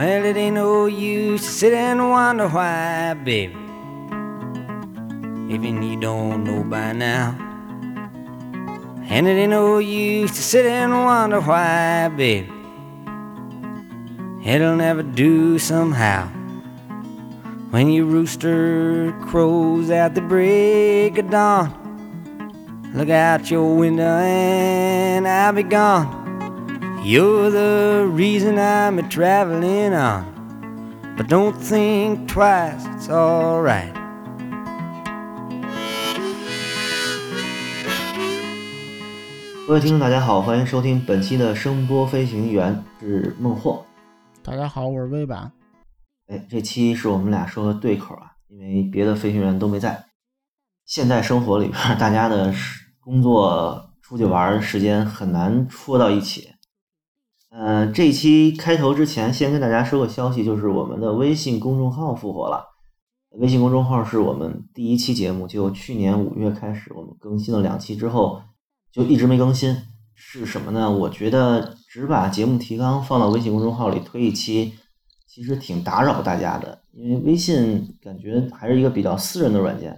Well, it ain't no use to sit and wonder why, baby. Even you don't know by now. And it ain't no use to sit and wonder why, baby. It'll never do somehow. When your rooster crows at the break of dawn, look out your window and I'll be gone. You're the reason I'm a traveling on. But don't think twice, it's alright. 各位听众，大家好，欢迎收听本期的声波飞行员，是孟获。大家好，我是微版。哎，这期是我们俩说的对口啊，因为别的飞行员都没在。现在生活里边，大家的工作、出去玩时间很难戳到一起。呃，这一期开头之前，先跟大家说个消息，就是我们的微信公众号复活了。微信公众号是我们第一期节目，就去年五月开始，我们更新了两期之后。就一直没更新，是什么呢？我觉得只把节目提纲放到微信公众号里推一期，其实挺打扰大家的。因为微信感觉还是一个比较私人的软件。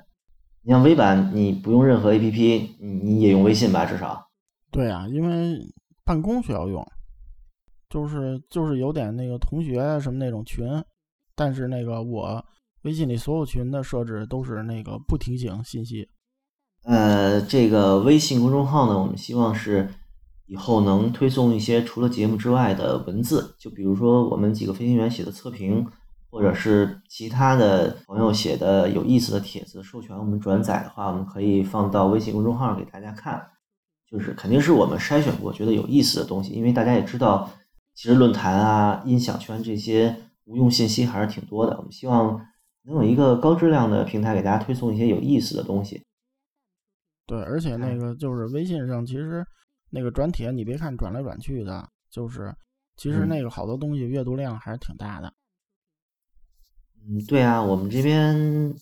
你像微版，你不用任何 APP，你你也用微信吧？至少。对啊，因为办公需要用，就是就是有点那个同学啊什么那种群，但是那个我微信里所有群的设置都是那个不提醒信息。呃，这个微信公众号呢，我们希望是以后能推送一些除了节目之外的文字，就比如说我们几个飞行员写的测评，或者是其他的朋友写的有意思的帖子，授权我们转载的话，我们可以放到微信公众号给大家看。就是肯定是我们筛选过觉得有意思的东西，因为大家也知道，其实论坛啊、音响圈这些无用信息还是挺多的。我们希望能有一个高质量的平台给大家推送一些有意思的东西。对，而且那个就是微信上，其实那个转帖，你别看转来转去的，就是其实那个好多东西阅读量还是挺大的。嗯，对啊，我们这边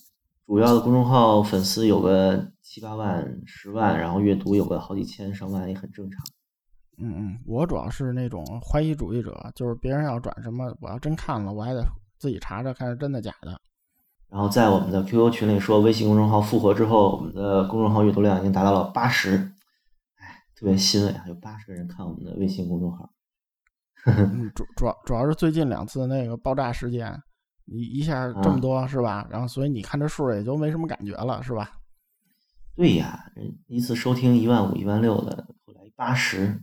主要的公众号粉丝有个七八万、十万，然后阅读有个好几千、上万也很正常。嗯嗯，我主要是那种怀疑主义者，就是别人要转什么，我要真看了，我还得自己查查看是真的假的。然后在我们的 QQ 群里说，微信公众号复活之后，我们的公众号阅读量已经达到了八十，哎，特别欣慰啊，有八十个人看我们的微信公众号。主主要主要是最近两次那个爆炸事件，一一下这么多是吧？然后所以你看这数也就没什么感觉了是吧？对呀，一次收听一万五、一万六的，后来八十，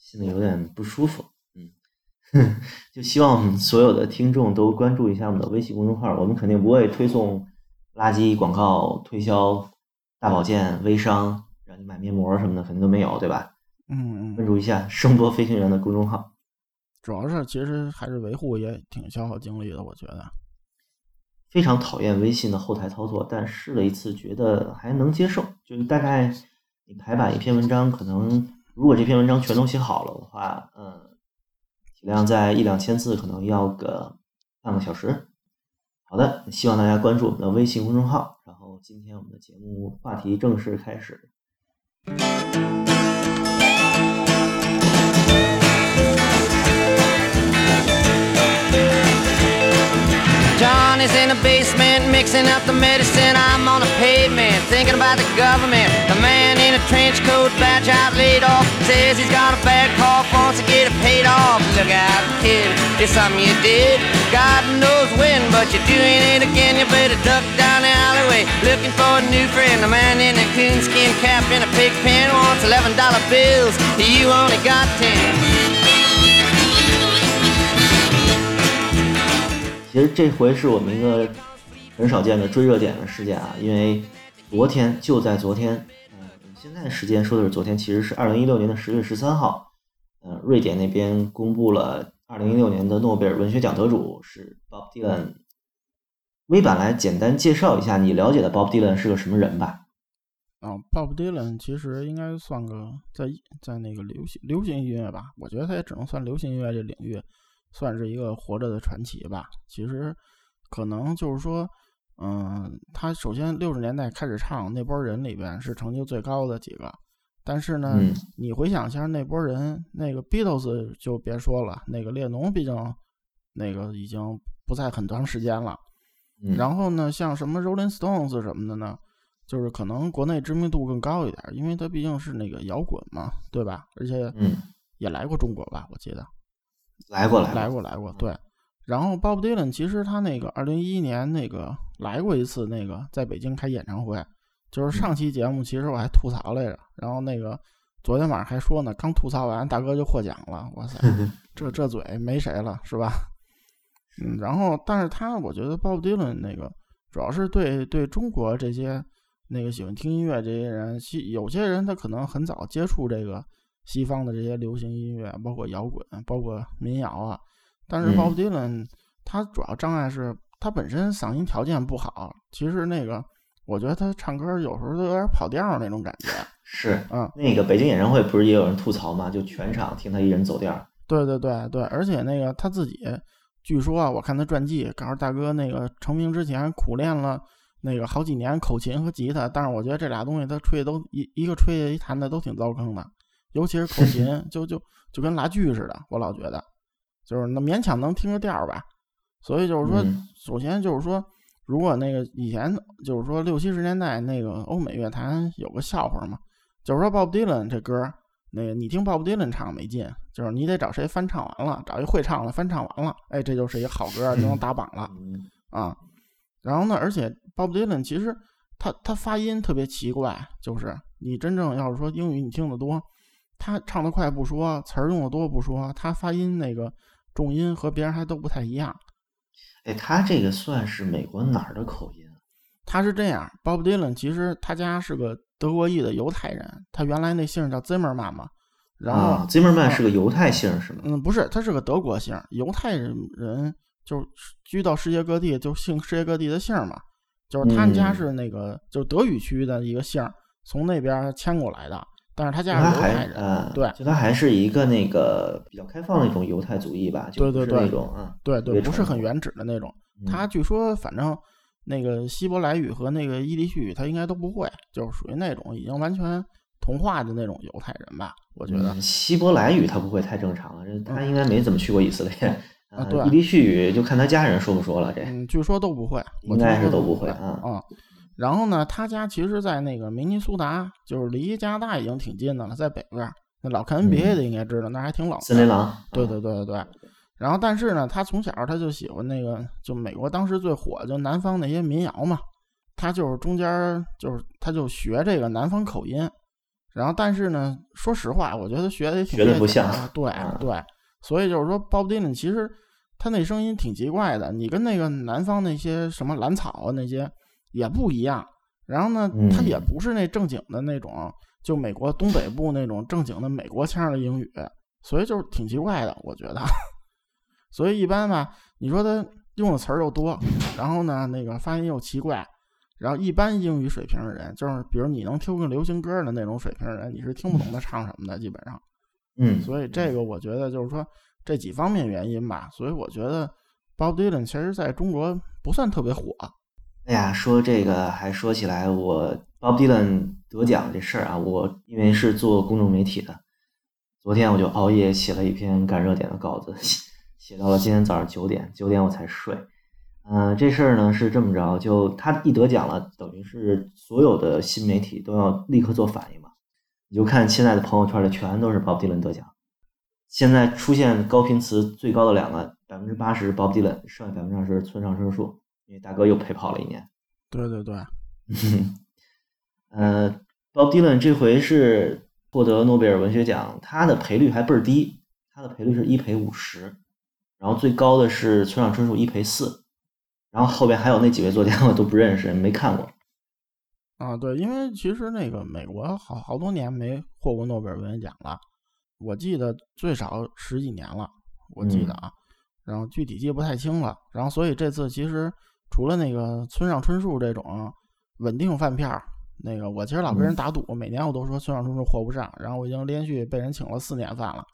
心里有点不舒服。嗯 就希望所有的听众都关注一下我们的微信公众号，我们肯定不会推送垃圾广告、推销大保健、微商，让你买面膜什么的，肯定都没有，对吧？嗯嗯。关注一下声波飞行员的公众号。主要是其实还是维护也挺消耗精力的，我觉得。非常讨厌微信的后台操作，但试了一次，觉得还能接受。就是大概你排版一篇文章，可能如果这篇文章全都写好了的话，嗯。体量在一两千字，可能要个半个小时。好的，希望大家关注我们的微信公众号。然后今天我们的节目话题正式开始。Johnny's in the basement mixing up the medicine. I'm on the pavement thinking about government. The man in a trench coat, badge out laid off, says he's got a bad cough, wants to get it paid off. Look out, kid, it's something you did. God knows when, but you're doing it again. You better duck down the alleyway looking for a new friend. The man in a coonskin cap and a pig pen wants eleven dollar bills. You only got ten. 其实这回是我们一个很少见的追热点的事件啊，因为 昨天就在昨天，嗯，现在时间说的是昨天，其实是二零一六年的十月十三号，嗯，瑞典那边公布了二零一六年的诺贝尔文学奖得主是 Bob Dylan。微版来简单介绍一下你了解的 Bob Dylan 是个什么人吧？啊，Bob Dylan 其实应该算个在在那个流行流行音乐吧，我觉得他也只能算流行音乐这领域。算是一个活着的传奇吧。其实，可能就是说，嗯，他首先六十年代开始唱那波人里边是成就最高的几个。但是呢，你回想一下那波人，那个 Beatles 就别说了，那个列侬毕竟那个已经不在很长时间了。嗯，然后呢，像什么 Rolling Stones 什么的呢，就是可能国内知名度更高一点，因为它毕竟是那个摇滚嘛，对吧？而且嗯，也来过中国吧，我记得来过来过，过来过。对，然后 Bob Dylan 其实他那个二零一一年那个来过一次，那个在北京开演唱会，就是上期节目其实我还吐槽来着，然后那个昨天晚上还说呢，刚吐槽完大哥就获奖了，哇塞，这这嘴没谁了是吧？嗯，然后但是他我觉得 Bob Dylan 那个主要是对对中国这些那个喜欢听音乐这些人，西有些人他可能很早接触这个西方的这些流行音乐，包括摇滚，包括民谣啊。但是嗯 Bob Dylan 他主要障碍是他本身嗓音条件不好，其实那个我觉得他唱歌有时候都有点跑调那种感觉。是嗯，那个北京演唱会不是也有人吐槽吗？就全场听他一人走调，对对对对，而且那个他自己，据说啊，我看他传记，告诉大哥那个成名之前苦练了那个好几年口琴和吉他，但是我觉得这俩东西他吹都一一个吹一弹的都挺糟坑的，尤其是口 琴，就就就跟拉锯似的，我老觉得，就是那勉强能听个调儿吧。所以就是说，嗯首先就是说，如果那个以前就是说六七十年代那个欧美乐坛有个笑话嘛，就是说 Bob Dylan 这歌儿，那个你听 Bob Dylan 唱没劲，就是你得找谁翻唱完了，找一会唱的翻唱完了，哎，这就是一好歌儿，就能打榜了嗯 啊。然后呢，而且 Bob Dylan 其实他他发音特别奇怪，就是你真正要是说英语你听得多，他唱得快不说，词儿用的多不说，他发音那个重音和别人还都不太一样。哎，他这个算是美国哪儿的口音啊？他是这样，Bob Dylan 其实他家是个德国裔的犹太人，他原来那姓叫 Zimmerman 嘛，然后、啊，Zimmerman 是个犹太姓是吗？嗯不是，他是个德国姓，犹太人人就居到世界各地就姓世界各地的姓嘛，就是他们家嗯是那个、就是德语区的一个姓，从那边迁过来的，但是他家是犹太人，呃，对就他还是一个那个比较开放的一种犹太主义吧，就是对对对那种啊，对对，不是很原始的那种。嗯他据说反正那个希伯来语和那个伊犁叙语他应该都不会，就是属于那种已经完全同化的那种犹太人吧，我觉得。嗯希伯来语他不会太正常了，他应该没怎么去过以色列。啊对呃伊犁叙语就看他家人说不说了，这嗯，据说都不会，应该是都不会啊嗯，然后呢，他家其实，在那个明尼苏达，就是离加拿大已经挺近的了，在北边儿。那老看 NBA 的应该知道，那还挺老的。森林狼，对啊对对对对。然后，但是呢，他从小他就喜欢那个，就美国当时最火就南方那些民谣嘛。他就是中间儿就是他就学这个南方口音，然后但是呢，说实话，我觉得学的也挺学得不像的对啊对，所以就是说，Bob Dylan 其实他那声音挺奇怪的，你跟那个南方那些什么蓝草啊那些也不一样。然后呢，他嗯也不是那正经的那种，就美国东北部那种正经的美国腔儿的英语，所以就是挺奇怪的，我觉得。所以一般吧，你说他用的词儿又多，然后呢，那个发音又奇怪，然后一般英语水平的人，就是比如你能听个流行歌的那种水平的人，你是听不懂他唱什么的，基本上。嗯，所以这个我觉得就是说这几方面原因吧。所以我觉得 Bob Dylan 其实在中国不算特别火。哎呀，说这个还说起来，我 Bob Dylan 得奖这事儿啊，我因为是做公众媒体的，昨天我就熬夜写了一篇赶热点的稿子，写到了今天早上九点，九点我才睡。嗯、这事儿呢是这么着，就他一得奖了，等于是所有的新媒体都要立刻做反应嘛。你就看现在的朋友圈里全都是 Bob Dylan 得奖，现在出现高频词最高的两个，百分之八十 Bob Dylan，剩下百分之二十村上春树，因为大哥又陪跑了一年。对对对，呃，Bob Dylan 这回是获得诺贝尔文学奖，他的赔率还倍儿低，他的赔率是一赔五十，然后最高的是村上春树一赔四，然后后边还有那几位作家我都不认识，没看过。啊，对，因为其实那个美国好好多年没获过诺贝尔文学奖了，我记得最少十几年了，我记得啊，然后具体记不太清了。然后所以这次其实除了那个村上春树这种稳定饭票儿，那个我其实老跟人嗯打赌，每年我都说村上春树活不上，然后我已经连续被人请了四年饭了。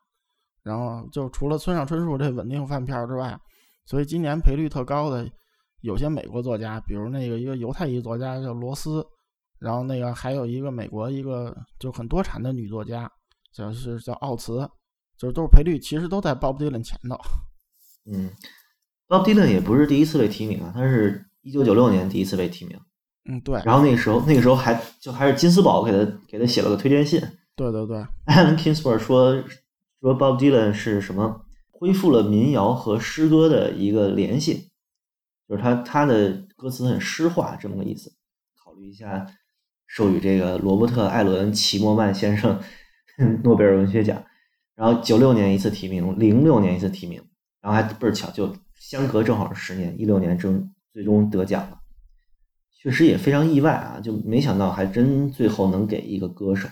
然后就除了村上春树这稳定饭票儿之外，所以今年赔率特高的有些美国作家，比如那个一个犹太裔作家叫罗斯。然后那个还有一个美国一个就很多产的女作家，就是叫奥茨，就是都是赔率其实都在 Bob Dylan 前头。嗯，Bob Dylan 也不是第一次被提名啊，他是一九九六年第一次被提名，嗯，对，然后那个时候那个时候还就还是金斯堡给他给他写了个推荐信。对对对，，Alan Kingsford 说说 Bob Dylan 是什么恢复了民谣和诗歌的一个联系，就是他他的歌词很诗化这么个意思。考虑一下授予这个罗伯特·艾伦·齐默曼先生 诺贝尔文学奖，然后九六年一次提名，零六年一次提名，然后还倍儿巧，就相隔正好是十年，一六年终最终得奖了，确实也非常意外啊，就没想到还真最后能给一个歌手。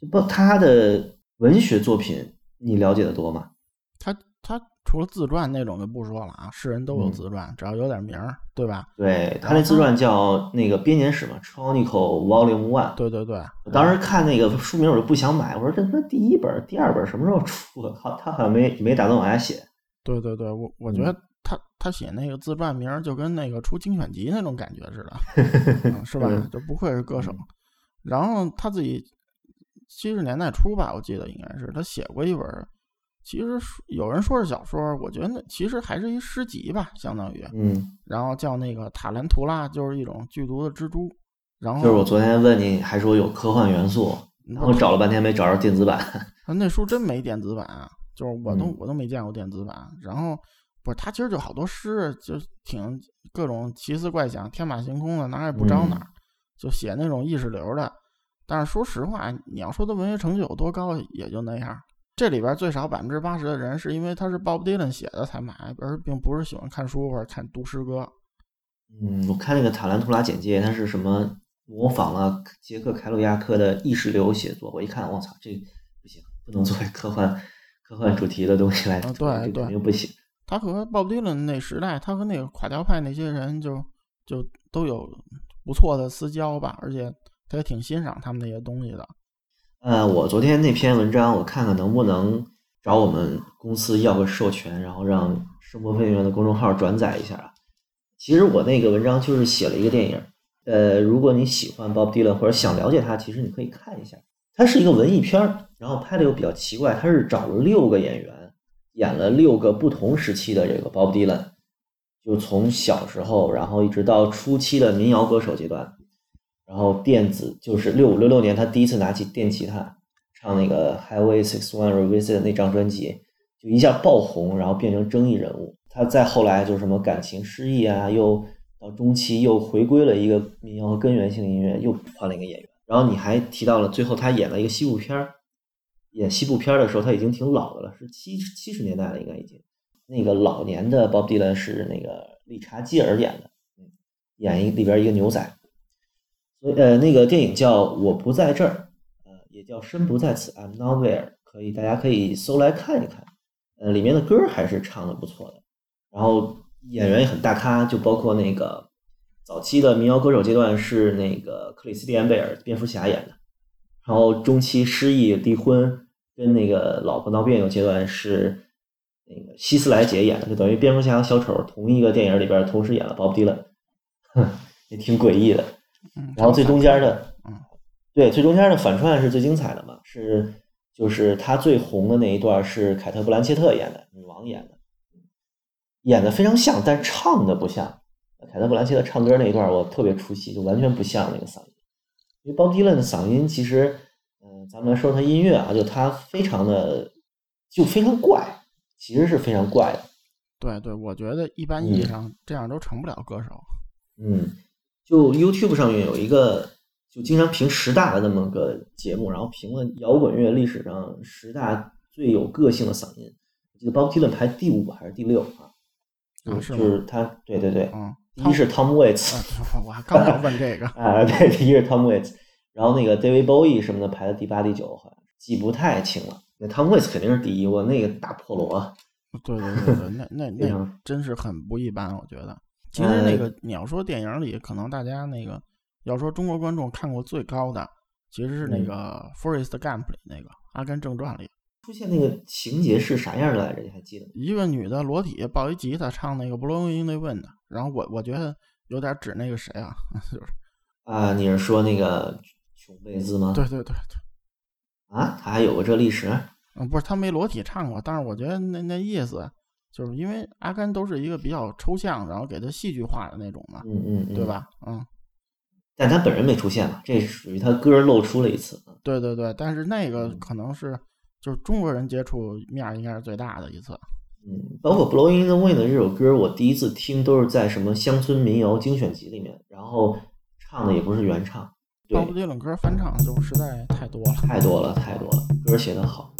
就不他的文学作品你了解的多吗？他他除了自传那种就不说了啊，世人都有嗯自传，只要有点名儿，对吧？对他那自传叫那个编年史嘛，《Chronicle Volume One》。对对对，我当时看那个书名我就不想买，我说这他妈第一本、第二本什么时候出啊？好，他好像没没打算往下写。对对对，我我觉嗯得他他写那个自传名儿就跟那个出精选集那种感觉似的，嗯是吧嗯？就不愧是歌手嗯。然后他自己七十年代初吧，我记得应该是他写过一本儿，其实有人说是小说，我觉得那其实还是一诗集吧，相当于。嗯，然后叫那个塔兰图拉，就是一种剧毒的蜘蛛。然后就是我昨天问你，还说有科幻元素，嗯然后找了半天没找着电子版。他那书真没电子版啊，就是我都、嗯我都没见过电子版。然后不是他其实就好多诗，就挺各种奇思怪想、天马行空的，哪儿也不着哪就写那种意识流的。但是说实话，你要说他文学成就有多高，也就那样。这里边最少百分之八十的人是因为他是 Bob Dylan 写的才买，而并不是喜欢看书或者看读诗歌。嗯，我看那个塔兰图拉简介，它是什么模仿了杰克凯鲁亚克的意识流写作。我一看，我操，这不行，不能作为科幻科幻主题的东西来对对肯定不行。他和 Bob Dylan 那时代，他和那个垮掉派那些人就就都有不错的私交吧，而且他也挺欣赏他们那些东西的。呃，我昨天那篇文章，我看看能不能找我们公司要个授权，然后让声波飞行员的公众号转载一下啊。其实我那个文章就是写了一个电影，呃，如果你喜欢 Bob Dylan 或者想了解他，其实你可以看一下。它是一个文艺片儿，然后拍的又比较奇怪，他是找了六个演员演了六个不同时期的这个 Bob Dylan，就从小时候，然后一直到初期的民谣歌手阶段，然后电子就是六五六六年他第一次拿起电吉他唱那个 Highway Six One Revisited 那张专辑，就一下爆红，然后变成争议人物。他再后来就是什么感情失意啊，又到中期又回归了一个民谣和根源性音乐，又换了一个演员。然后你还提到了最后他演了一个西部片儿，演西部片的时候他已经挺老的了，是七七十年代了应该已经。那个老年的 Bob Dylan 是那个理查基尔演的，演一里边一个牛仔。所以呃，那个电影叫《我不在这儿》，呃，也叫《身不在此》，I'm Nowhere，可以大家可以搜来看一看。呃，里面的歌还是唱的不错的，然后演员也很大咖，就包括那个早期的民谣歌手阶段是那个克里斯蒂安贝尔蝙蝠侠演的，然后中期失忆离婚跟那个老婆闹别扭阶段是那个希斯莱杰演的，就等于蝙蝠侠和小丑同一个电影里边同时演了 Bob Dylan，哼，也挺诡异的。嗯，然后最中间的，嗯，对，最中间的反串是最精彩的嘛，是就是他最红的那一段是凯特·布兰切特演的，女王演的，演的非常像，但唱的不像。凯特·布兰切特唱歌那一段我特别出戏，就完全不像那个嗓音。因为 Bob Dylan 的嗓音其实，嗯、咱们来说他音乐啊，就他非常的就非常怪，其实是非常怪的。对对，我觉得一般意义嗯上这样都成不了歌手。嗯，就 YouTube 上面有一个就经常评十大的那么个节目，然后评了摇滚乐历史上十大最有个性的嗓音。我记得 Bob Dylan 排第五还是第六啊？就啊是就是他，对对对，嗯，第 一是 Tom Waits，啊，我还刚要问这个。啊，对，第一是 Tom Waits，然后那个 David Bowie 什么的排的第八、第九，好像记不太清了。那 Tom Waits 肯定是第一，我那个大破锣，对对对对，那那 那真是很不一般，我觉得。其实那呃个你要说电影里，可能大家那个要说中国观众看过最高的，其实是那嗯个《Forest Gump》里那个《阿甘正传》里，出现那个情节是啥样的来着？你还记得吗？一个女的裸体抱一吉他唱那个《Blowing in the Wind》，然后我我觉得有点指那个谁啊，就是啊，你是说那个琼贝兹吗？对对对对，啊，他还有过这历史？嗯，不是他没裸体唱过，但是我觉得那那意思就是因为阿甘都是一个比较抽象，然后给他戏剧化的那种嘛，嗯嗯嗯，对？吧？嗯，但他本人没出现嘛，这属于他歌露出了一次。对对对，但是那个嗯可能是就是中国人接触面儿应该是最大的一次。嗯，包括《Blowing in the Wind》这首歌，我第一次听都是在什么乡村民谣精选集里面，然后唱的也不是原唱，对鲍，勃迪伦歌翻唱就实在太多了。太多了太多了，歌写得好。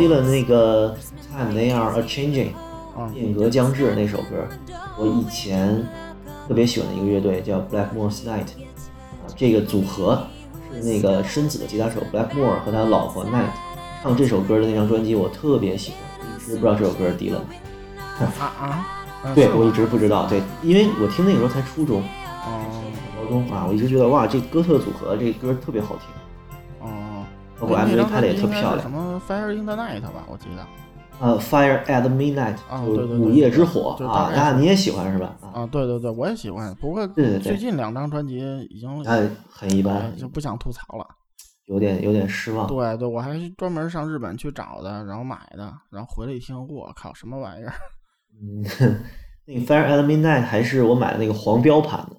Dylan 那个《Time They Are A Changing》嗯变革将至那首歌，我以前特别喜欢的一个乐队叫 Blackmore's Night，啊，这个组合是那个深紫的吉他手 Blackmore 和他老婆 Night 唱这首歌的那张专辑，我特别喜欢，一直不知道这首歌是 Dylan 的。啊啊，嗯对我一直不知道，对，因为我听那个时候才初中、哦。高中啊，我一直觉得哇，这哥特组合这歌特别好听，哦，包括那 MV 张拍的也特漂亮。什么 Fire in the Night 吧？我记得。呃，Fire at Midnight，就啊对对对午夜之火啊那你也喜欢是吧？啊，啊，对对对，我也喜欢。不过最近两张专辑已经哎，很一哎般，就不想吐槽了。有点有点失望。对对，我还专门上日本去找的，然后买的，然后回来一听，我靠，什么玩意儿？嗯，那个 Fire at Midnight 还是我买的那个黄标盘的，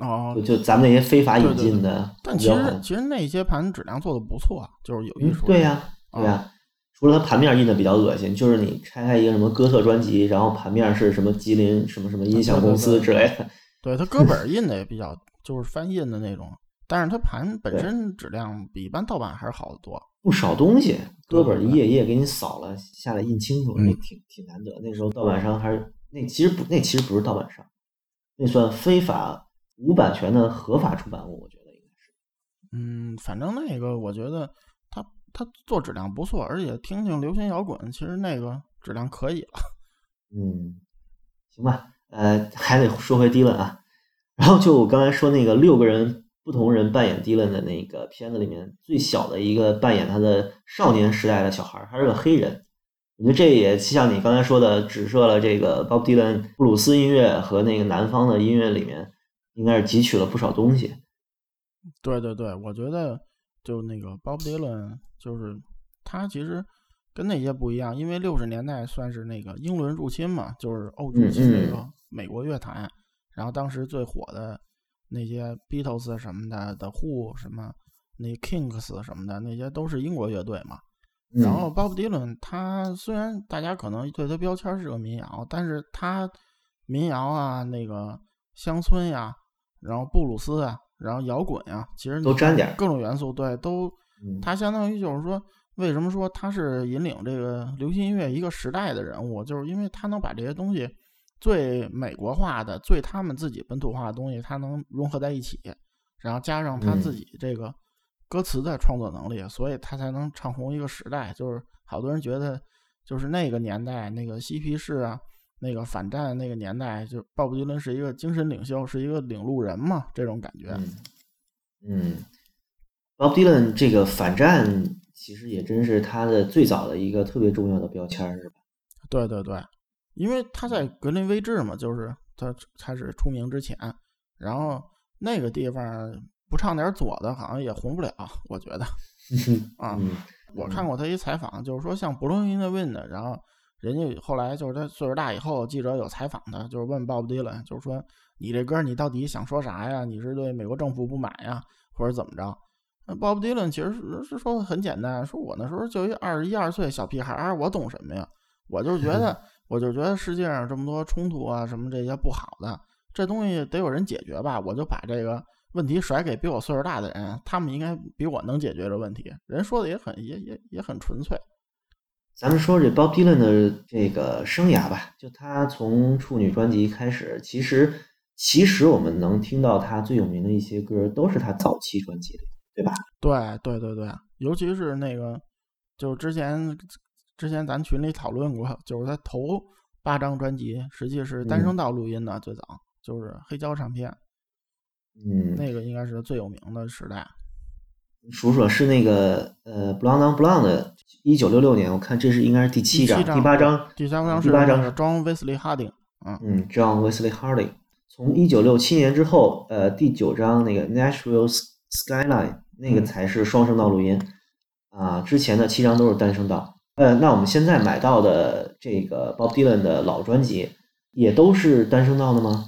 哦就，咱们那些非法引对对对进的但其实。其实那些盘质量做的不错，就是有艺嗯术。，对呀，对呀。除了它盘面印的比较恶心，就是你拆开一个什么哥特专辑，然后盘面是什么吉林什么什么音响公司之类的，对它歌本印的也比较，就是翻印的那种，但是它盘本身质量比一般盗版还是好得多。不少东西，对歌本一页一页给你扫了下来印清楚，嗯那挺挺难得。那时候盗版商还是那其实不那其实不是盗版商，那算非法无版权的合法出版物，我觉得应该是。嗯，反正那个我觉得他他做质量不错，而且听听流行摇滚，其实那个质量可以了。嗯，行吧，呃，还得说回 Dylan 啊。然后就我刚才说那个六个人不同人扮演 Dylan 的那个片子里面，最小的一个扮演他的少年时代的小孩儿，他是个黑人。我觉得这也像你刚才说的，指涉了这个 Bob Dylan 布鲁斯音乐和那个南方的音乐里面，应该是汲取了不少东西。对对对，我觉得就那个 Bob Dylan，就是他其实跟那些不一样，因为六十年代算是那个英伦入侵嘛，就是欧洲侵那个美国乐坛，然后当时最火的那些 Beatles 什么的的 Who 什么那 Kings 什么的，那些都是英国乐队嘛。然后嗯 Bob Dylan 他虽然大家可能对他标签是个民谣，但是他民谣啊，那个乡村呀，然后布鲁斯啊，然后摇滚啊，其实都沾点儿各种元素，对，都嗯他相当于就是说，为什么说他是引领这个流行音乐一个时代的人物，就是因为他能把这些东西最美国化的、最他们自己本土化的东西，他能融合在一起，然后加上他嗯自己这个歌词的创作能力，所以他才能唱红一个时代。就是好多人觉得，就是那个年代那个嬉皮士啊，那个反战那个年代，就鲍勃迪伦是一个精神领袖，是一个领路人嘛，这种感觉。嗯鲍勃迪伦这个反战其实也真是他的最早的一个特别重要的标签，是吧？对对对，因为他在格林威治嘛，就是他开始出名之前，然后那个地方不唱点左的，好像也红不了，我觉得啊。嗯我看过他一采访，就是说像《Blowing in the Wind》，然后人家后来就是他岁数大以后，记者有采访他，就是问鲍勃迪伦，就是说你这歌你到底想说啥呀？你是对美国政府不满呀，或者怎么着？那鲍勃迪伦其实是是说很简单，说我那时候就一二十一二岁小屁孩儿，我懂什么呀？我就是觉得，我就觉得世界上这么多冲突啊，什么这些不好的，这东西得有人解决吧？我就把这个问题甩给比我岁数大的人，他们应该比我能解决这问题。人说的也很也也也很纯粹。咱们说这 Bob Dylan 的这个生涯吧，就他从处女专辑开始，其实其实我们能听到他最有名的一些歌，都是他早期专辑里，对吧？对对对对，尤其是那个，就之前之前咱群里讨论过，就是他头八张专辑实际是单声道录音的，最早就是黑胶唱片，嗯，那个应该是最有名的时代。数数是那个呃，Blonde on Blonde，一九六六年，我看这是应该是第七张，第八张，第八张第八张是 John Wesley Harding，嗯嗯，John Wesley Harding。从一九六七年之后，呃，第九章那个 Nashville Skyline 那个才是双声道录音啊，之前的七张都是单声道。呃，那我们现在买到的这个 Bob Dylan 的老专辑，也都是单声道的吗？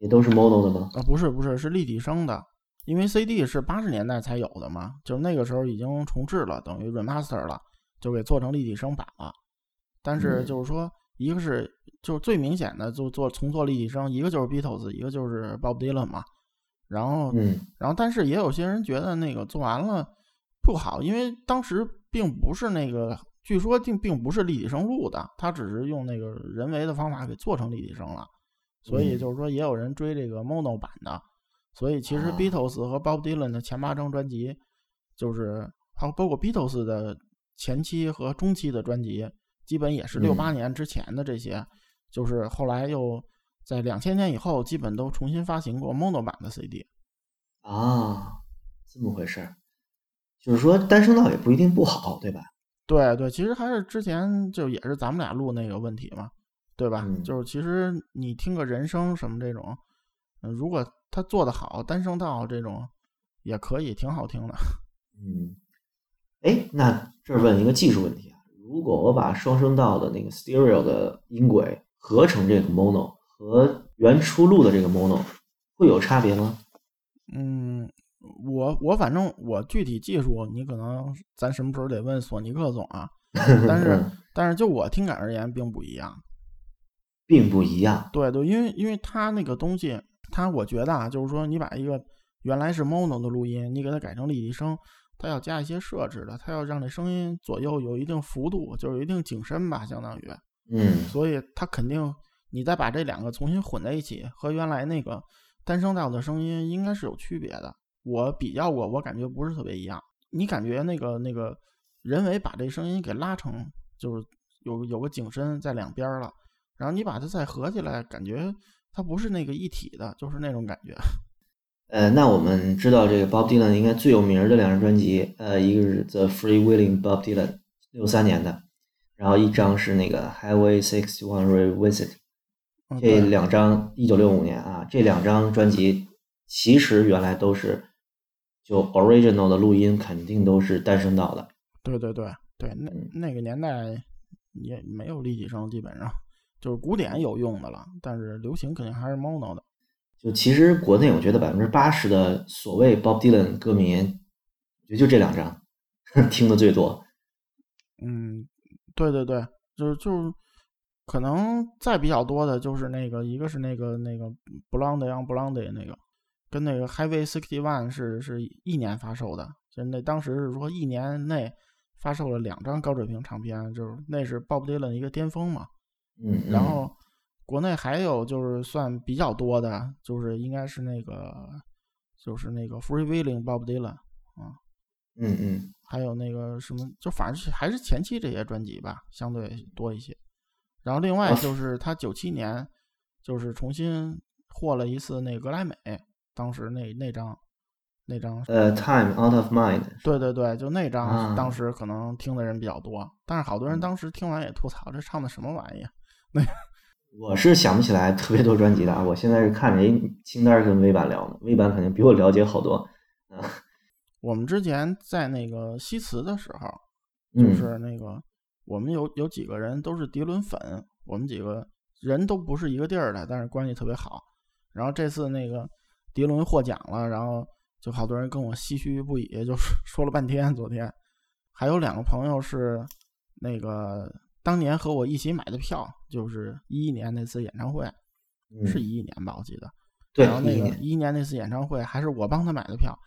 也都是 mono 的吗？啊，不是不是，是立体声的。因为 CD 是八十年代才有的嘛，就是那个时候已经重置了，等于 remaster 了，就给做成立体声版了。但是就是说，一个是就最明显的就做重做立体声，一个就是 Beatles，一个就是 Bob Dylan 嘛。然后，嗯，然后但是也有些人觉得那个做完了不好，因为当时并不是那个，据说并并不是立体声录的，他只是用那个人为的方法给做成立体声了。所以就是说，也有人追这个 mono 版的。所以其实 Beatles 和 Bob Dylan 的前八张专辑，就是包包括 Beatles 的前期和中期的专辑，基本也是六八年之前的这些，就是后来又在两千年以后，基本都重新发行过 mono 版的 CD。啊，这么回事儿，就是说单声道也不一定不好，对吧？对对，其实还是之前就也是咱们俩录那个问题嘛，对吧？就是其实你听个人声什么这种，嗯，如果他做的好，单声道这种也可以，挺好听的。嗯，哎，那这儿问一个技术问题啊，如果我把双声道的那个 stereo 的音轨合成这个 mono 和原出录的这个 mono，会有差别吗？嗯，我我反正我具体技术，你可能咱什么时候得问索尼克总啊。但是但是就我听感而言，并不一样，并不一样。对对，因为因为他那个东西。它我觉得啊，就是说你把一个原来是 mono 的录音，你给它改成立体声，它要加一些设置的，它要让这声音左右有一定幅度，就是有一定景深吧，相当于，嗯，所以它肯定你再把这两个重新混在一起，和原来那个单声道的声音应该是有区别的。我比较过，我感觉不是特别一样。你感觉那个那个人为把这声音给拉成，就是有有个景深在两边了，然后你把它再合起来，感觉。它不是那个一体的，就是那种感觉。呃，那我们知道这个 Bob Dylan 应该最有名的两张专辑，呃，一个是 The Free Willing Bob Dylan，六三年的，然后一张是那个 Highway Sixty One Revisit，这两张一九六五年啊，这两张专辑其实原来都是就 original 的录音，肯定都是单声道的。对对对对，那那个年代也没有立体声，基本上。就是古典有用的了，但是流行肯定还是 mono 的。就其实国内，我觉得百分之八十的所谓 Bob Dylan 歌迷，我觉得就这两张 听的最多。嗯，对对对，就是就是可能再比较多的就是那个，一个是那个那个 Blonde on Blonde 那个，跟那个 Highway Sixty One 是是一年发售的，就那当时是说一年内发售了两张高水平唱片，就是那是 Bob Dylan 一个巅峰嘛。嗯，然后国内还有就是算比较多的，就是应该是那个，就是那个 Free Willing Bob Dylan 啊，嗯嗯，还有那个什么，就反正是还是前期这些专辑吧，相对多一些。然后另外就是他九七年就是重新获了一次那格莱美，当时那那张那张呃 Time Out of Mind，对对对，就那张当时可能听的人比较多，但是好多人当时听完也吐槽，这唱的什么玩意？那我是想不起来特别多专辑的啊！我现在是看着一清单跟微版聊呢，微版肯定比我了解好多。啊，我们之前在那个西祠的时候，就是那个我们有有几个人都是迪伦粉，我们几个人都不是一个地儿的，但是关系特别好。然后这次那个迪伦获奖了，然后就好多人跟我唏嘘不已，就说了半天。昨天还有两个朋友是那个。当年和我一起买的票，就是一一年那次演唱会，是一一年吧，我记得。对然后那个11年一一年那次演唱会还是我帮他买的票。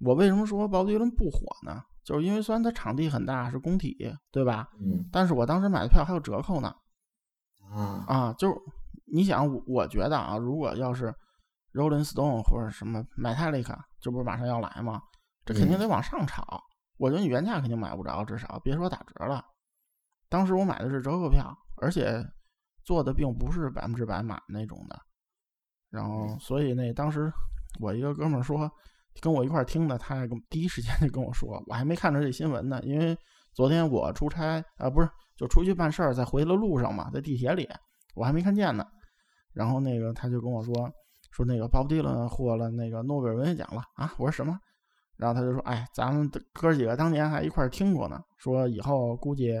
我为什么说鲍勃迪伦不火呢？就是因为虽然他场地很大，是工体，对吧？嗯但是我当时买的票还有折扣呢。啊，啊，就是你想，我我觉得啊，如果要是 Rolling Stone 或者什么 Metallica，这不是马上要来吗？这肯定得往上炒。我觉得你原价肯定买不着，至少别说打折了。当时我买的是折扣票，而且做的并不是百分之百满那种的。然后，所以那当时我一个哥们儿说，跟我一块儿听的，他还跟第一时间就跟我说，我还没看着这新闻呢，因为昨天我出差啊、不是就出去办事儿，在回的路上嘛，在地铁里，我还没看见呢。然后那个他就跟我说说那个鲍勃迪伦获了那个诺贝尔文学奖了啊！我说什么？然后他就说，哎，咱们哥几个当年还一块儿听过呢，说以后估计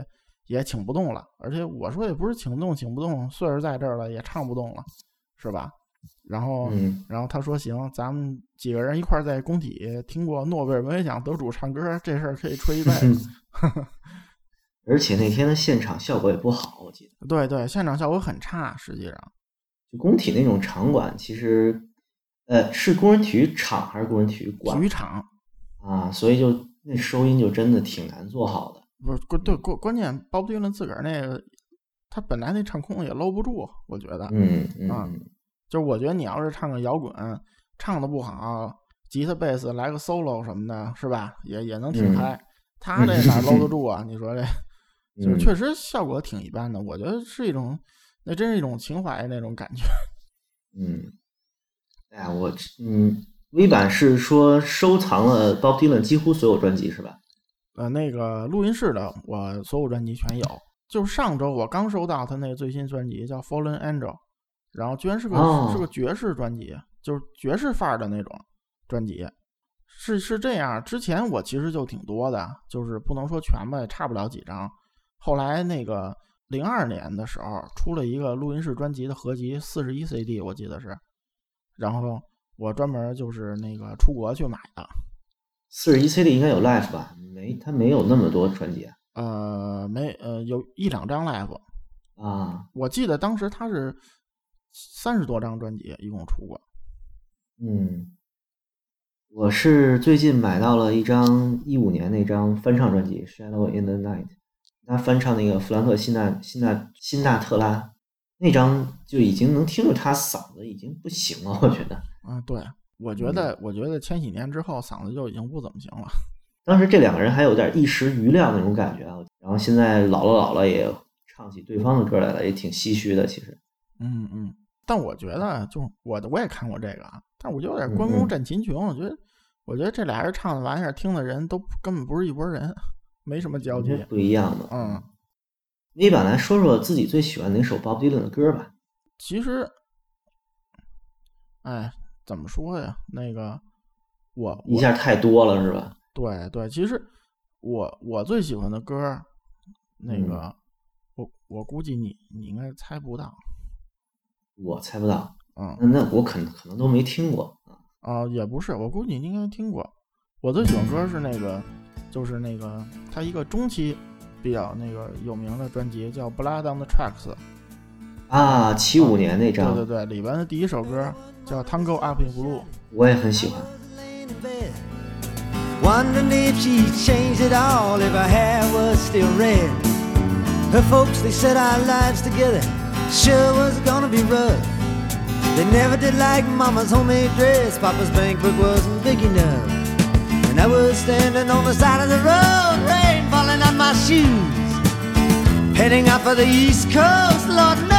也请不动了。而且我说也不是请动请不动，岁数在这儿了也唱不动了，是吧？然后，嗯然后他说行，咱们几个人一块儿在工体听过诺贝尔文学奖得主唱歌，这事儿可以吹一辈子。而且那天的现场效果也不好，我记得。对对，现场效果很差，实际上。就工体那种场馆，其实，呃，是工人体育场还是工人体育馆体育场啊？所以就那收音就真的挺难做好的。不是关对关关键，鲍勃迪伦自个儿那个，他本来那唱功也搂不住，我觉得。嗯嗯啊就是我觉得你要是唱个摇滚，唱的不好，吉他、贝斯来个 solo 什么的，是吧？也也能挺嗯开。他这哪搂得住啊？你说这，就是嗯确实效果挺一般的。我觉得是一种，那真是一种情怀那种感觉。嗯，哎呀，我嗯，微版是说收藏了 Bob Dylan 几乎所有专辑是吧？呃，那个录音室的我所有专辑全有。就是上周我刚收到他那个最新专辑叫《Fallen Angel》，然后居然是个、哦是个爵士专辑，就是爵士范儿的那种专辑。是是这样，之前我其实就挺多的，就是不能说全吧，也差不了几张。后来那个零二年的时候出了一个录音室专辑的合集，四十一 CD 我记得是，然后我专门就是那个出国去买的。四十一 CD 应该有 Live 吧？没，他没有那么多专辑啊。呃，没，呃，有一两张 live，啊，我记得当时他是三十多张专辑，一共出过。嗯，我是最近买到了一张一五年那张翻唱专辑《Shadow in the Night》，他翻唱那个弗兰克辛纳辛纳辛纳特拉那张，就已经能听出他嗓子已经不行了，我觉得。啊，对，我觉得，我觉得千禧年之后嗓子就已经不怎么行了。当时这两个人还有点一时余亮那种感觉啊，然后现在老了老了也唱起对方的歌来了，也挺唏嘘的。其实，嗯嗯，但我觉得，就我我也看过这个啊，但我就有点嗯关公嗯战秦琼，我觉得，我觉得这俩人唱的玩意儿，听的人都根本不是一拨人，没什么交集。不一样的。嗯，你本来说说自己最喜欢哪首 Bob Dylan 的歌吧。其实，哎，怎么说呀？那个，我我一下太多了是吧？对对，其实我我最喜欢的歌儿，那嗯个、我我估计你你应该猜不到，我猜不到，嗯那那我可能可能都没听过啊。啊、也不是，我估计你应该听过。我最喜欢歌是那个，就是那个他一个中期比较那个有名的专辑叫《Blood on the Tracks》，啊，七五年那张，对对对，里边的第一首歌叫《Tango Up in Blue》。我也很喜欢。 laying in bed, Wondering if she'd changed at all, if her hair was still red. Her folks, they said our lives together sure was gonna be rough. They never did like Mama's homemade dress, Papa's bank book wasn't big enough. And I was standing on the side of the road, rain falling on my shoes. Heading out for the East Coast, Lord knows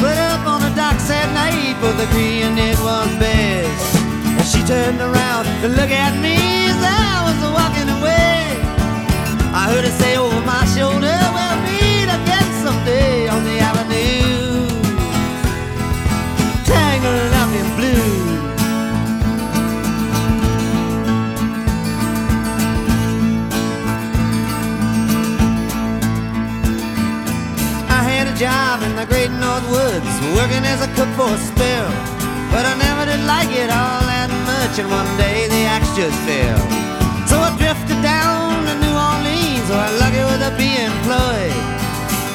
Split up on the docks at night, both agreeing it was best. And she turned around to look at me as I was walking away. I heard her say over my shoulder, we'll meet again someday woods, working as a cook for a spell. But I never did like it all that much, and one day the axe just fell. So I drifted down to New Orleans, where I lucky with a be employed.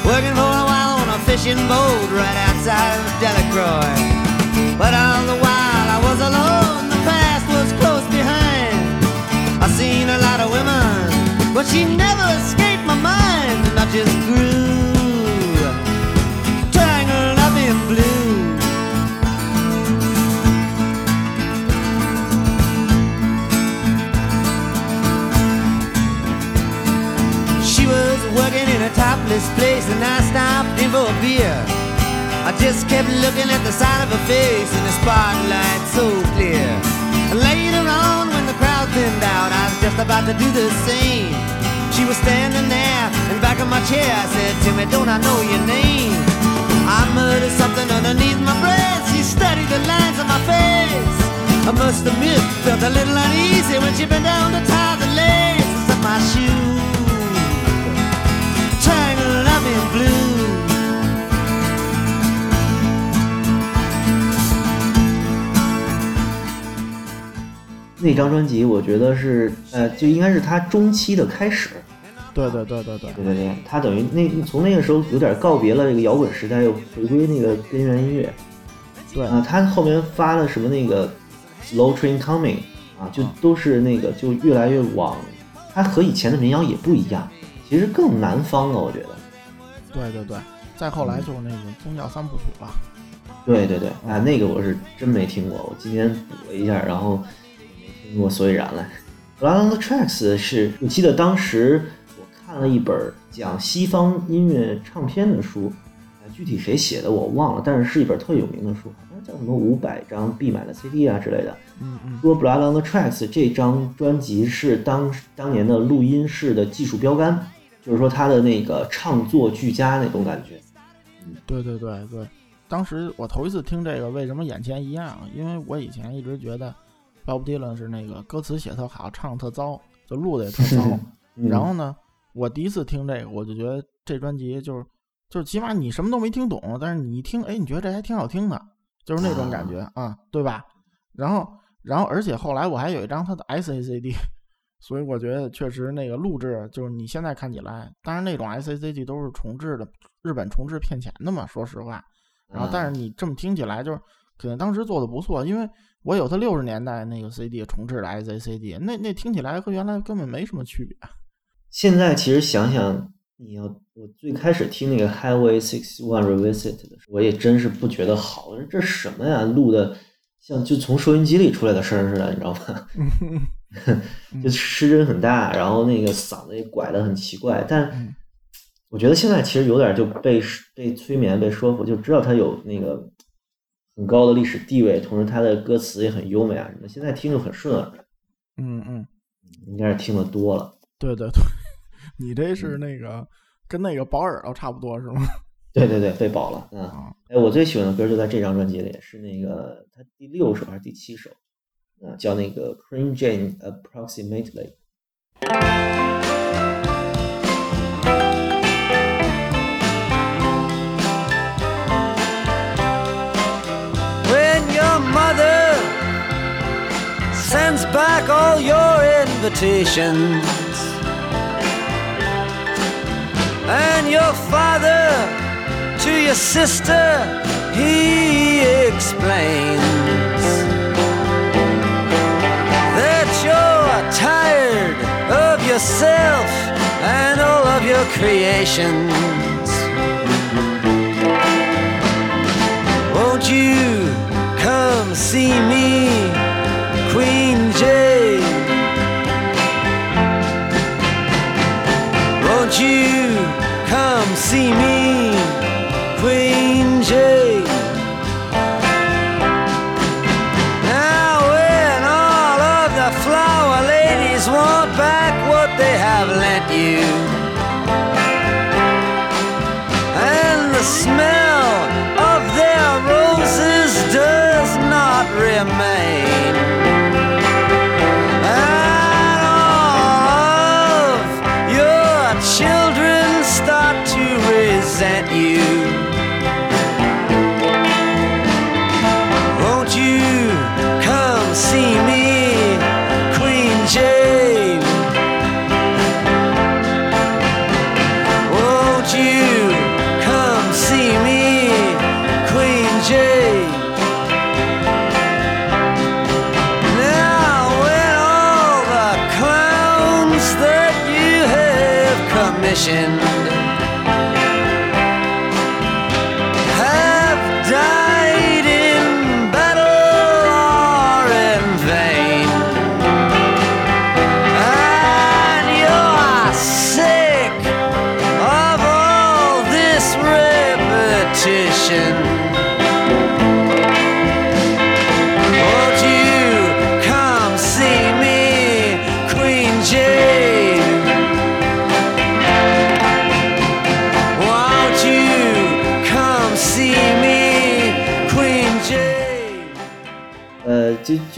Working for a while on a fishing boat right outside of Delacroix. But all the while I was alone, the past was close behind. I seen a lot of women, but she never escaped my mind, and I just grew topless place, and I stopped in for a beer. I just kept looking at the side of her face in the spotlight so clear. And later on, when the crowd thinned out, I was just about to do the same. She was standing there in back of my chair. I said, Timmy, don't I know your name? I muttered something underneath my breath. She studied the lines on my face. I must admit, felt a little uneasy when she bent down to tie the laces of my shoe. Blue. 那张专辑，我觉得是呃，就应该是他中期的开始。对对对对对，对对对，他等于那从那个时候有点告别了这个摇滚时代，又回归那个根源音乐。对啊，他后面发的什么那个 Slow Train Coming 啊，就都是那个就越来越往，他和以前的民谣也不一样，其实更南方了，我觉得。对对对，再后来就是那个宗教三部曲了。对对对，啊，那个我是真没听过，我今天补了一下，然后没听过所以然来。Blood on the Tracks 是我记得当时我看了一本讲西方音乐唱片的书，啊，具体谁写的我忘了，但是是一本特有名的书，好像叫什么五百张必买的 CD 啊之类的。嗯嗯，说 Blood on the Tracks 这张专辑是当当年的录音室的技术标杆，就是说他的那个唱作俱佳那种感觉。对对对对，当时我头一次听这个，为什么眼前一亮？因为我以前一直觉得 Bob Dylan 是那个歌词写特好，唱特糟，就录的也特糟。嗯然后 呢，我第一次听这个，我就觉得这专辑就是就是起码你什么都没听懂，但是你一听，哎，你觉得这还挺好听的，就是那种感觉啊对吧？然后然后而且后来我还有一张他的 SACD，所以我觉得确实那个录制就是你现在看起来，当然那种 SACD 都是重制的，日本重制骗钱的嘛，说实话。然后，但是你这么听起来，就是可能当时做的不错，因为我有他六十年代那个 CD 重制的 SACD，那那听起来和原来根本没什么区别。现在其实想想，你要我最开始听那个 Highway Six One Revisit 的时候，我也真是不觉得好，这什么呀，录的像就从收音机里出来的声儿似的，你知道吗？就失真很大，然后那个嗓子也拐的很奇怪。但嗯我觉得现在其实有点就被被催眠、被说服，就知道他有那个很高的历史地位，同时他的歌词也很优美啊什么。现在听就很顺耳，嗯嗯，应该是听的多了。对对对，你这是那个跟那个保耳朵差不多是吗？对对对，被保了。嗯，啊，哎，我最喜欢的歌就在这张专辑里，是那个他第六首还是第七首？啊，叫那个 Cream Jane Approximately。 when your mother sends back all your invitations and your father to your sister he explains Yourself and all of your creations won't you come see me, Queen Jane? Won't you come see me,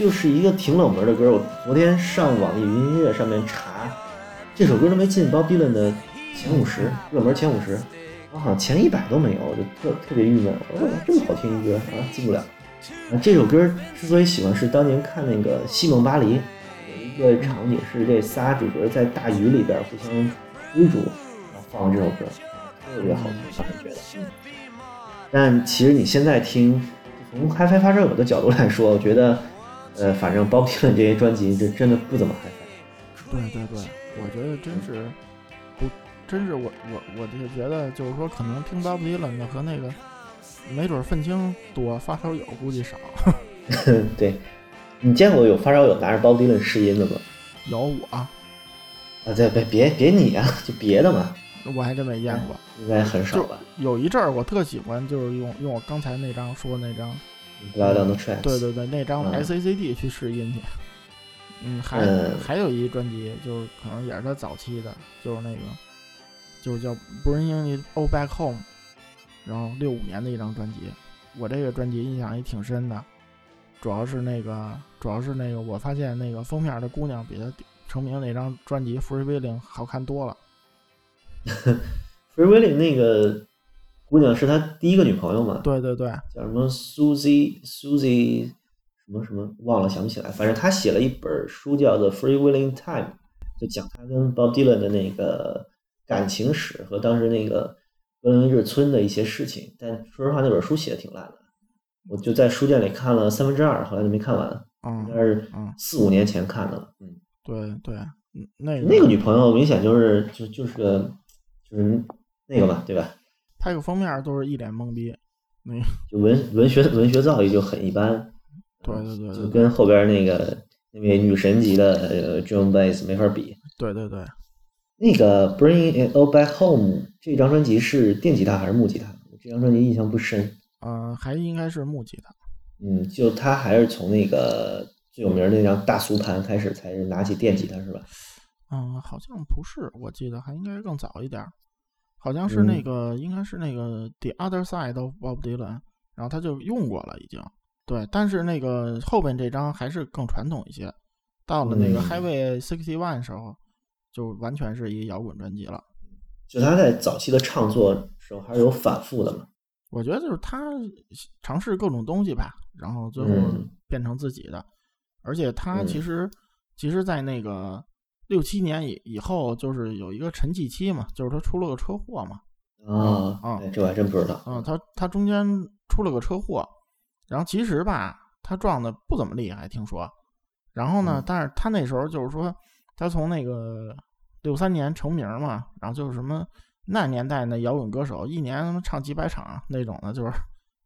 就是一个挺冷门的歌。我昨天上网易云音乐上面查，这首歌都没进 Bob Dylan 的前五十热门前五十，我好像前一百都没有，我就特特别郁闷。我说这么好听的歌啊，进不了。啊，这首歌之所以喜欢，是当年看那个《西蒙巴黎》，有一个场景是这仨主角在大雨里边互相追逐，然后放这首歌，特别好听，我感觉得。嗯但其实你现在听，从 HiFi 发烧友的角度来说，我觉得，呃，反正 Bob Dylan 这些专辑，这真的不怎么 HiFi。对对对，我觉得真是不，真是我我我就觉得就是说，可能听 Bob Dylan 的和那个没准儿愤青多，发烧友估计少。对，你见过有发烧友拿着 Bob Dylan 试音的吗？有我，啊，对，别别别你啊，就别的嘛，我还真没见过。应该很少吧。有一阵儿我特喜欢，就是用用我刚才那张说的那张，Blood on the Tracks。对对对，那张嗯 SACD 去试音去。嗯，还、嗯还有一专辑，就是可能也是他早期的，就是那个，就是叫《Bringing It All Back Home》，然后六五年的一张专辑。我这个专辑印象也挺深的，主要是那个，主要是那个，我发现那个封面的姑娘比他成名那张专辑《Free Willing》好看多了。Free Willing 那个姑娘是他第一个女朋友嘛？对对对，叫什么 Susie Susie 什么什么忘了想不起来，反正他写了一本书叫做《Free Willing Time》，就讲他跟 Bob Dylan 的那个感情史和当时那个格林威治村的一些事情。但说实话，那本书写的挺烂的，我就在书店里看了三分之二，后来就没看完，应该嗯是嗯，四五年前看的了。嗯，对对，嗯那个那个女朋友明显就是就就是个就是那个嘛，对吧？拍个封面都是一脸懵逼，那个 就文文学文学造诣就很一般。对对对对就跟后边那个那位女神级的呃 Joan Baez 没法比。对对对，那个 Bring It All Back Home 这张专辑是电吉他还是木吉他？这张专辑印象不深。啊、还应该是木吉他，嗯，就他还是从那个最有名的那张大俗盘开始，才是拿起电吉他是吧？嗯，好像不是，我记得还应该更早一点儿，好像是那嗯个，应该是那个 The Other Side of Bob Dylan，然后他就用过了已经。对，但是那个后边这张还是更传统一些，到了那个嗯 Highway Sixty One 时候，就完全是一个摇滚专辑了。就他在早期的创作时候还是有反复的嘛。我觉得就是他尝试各种东西吧，然后最后嗯变成自己的。而且他其嗯实，其实，在那个六七年以以后，就是有一个沉寂期嘛，就是他出了个车祸嘛，啊，嗯哎，这我还真不知道。嗯，他他中间出了个车祸，然后其实吧，他撞的不怎么厉害，听说。然后呢嗯，但是他那时候就是说，他从那个六三年成名嘛，然后就是什么那年代那摇滚歌手，一年他妈唱几百场那种的，就是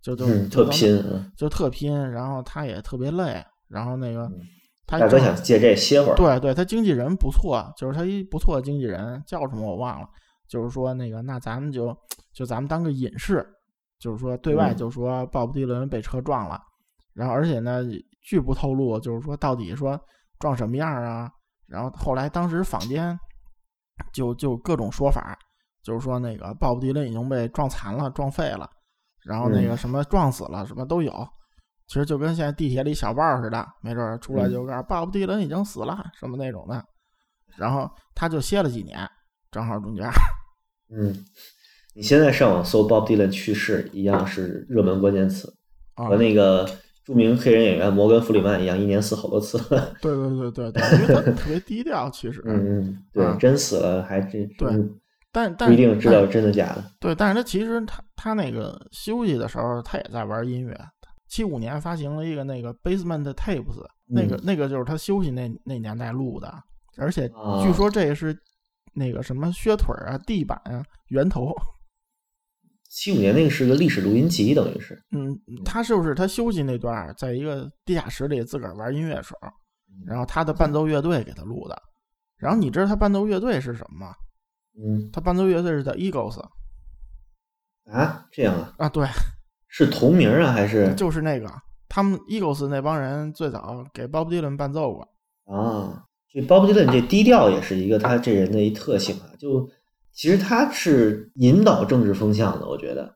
就就嗯，特拼。嗯就特拼，然后他也特别累，然后那个嗯他大哥想借这歇会儿。对对，他经纪人不错，就是他一不错的经纪人，叫什么我忘了。就是说那个，那咱们就就咱们当个隐士，就是说对外嗯就说鲍勃迪伦被车撞了，然后而且呢，拒不透露，就是说到底说撞什么样啊。然后后来当时坊间就就各种说法，就是说那个鲍勃迪伦已经被撞残了、撞废了，然后那个嗯什么撞死了，什么都有。其实就跟现在地铁里小报似的，没准儿出来就告诉鲍勃迪伦已经死了什么那种的，然后他就歇了几年，正好中间。嗯，你现在上网搜 Bob Dylan 去世，一样是热门关键词，啊，和那个著名黑人演员摩根·弗里曼一样，一年死好多次。对对对对对，因为他特别低调，其实，嗯嗯，对，啊真死了还真对但但不一定知道但真的假的。对，但是他其实他他那个休息的时候，他也在玩音乐。七五年发行了一个那个 Basement Tapes，那个嗯那个就是他休息那那年代录的，而且啊据说这个是那个什么靴腿儿啊、地板啊、源头。七五年那个是个历史录音集，等于是，嗯，他是不是他休息那段儿，在一个地下室里自个儿玩音乐时候，然后他的伴奏乐队给他录的。然后你知道他伴奏乐队是什么吗？嗯。他伴奏乐队是叫 Eagles 啊，这样啊，啊，对，是同名啊还是就是那个他们 Eagles 那帮人最早给 Bob Dylan 伴奏过。啊？这 Bob Dylan 这低调也是一个他这人的一特性啊，就其实他是引导政治风向的，我觉得，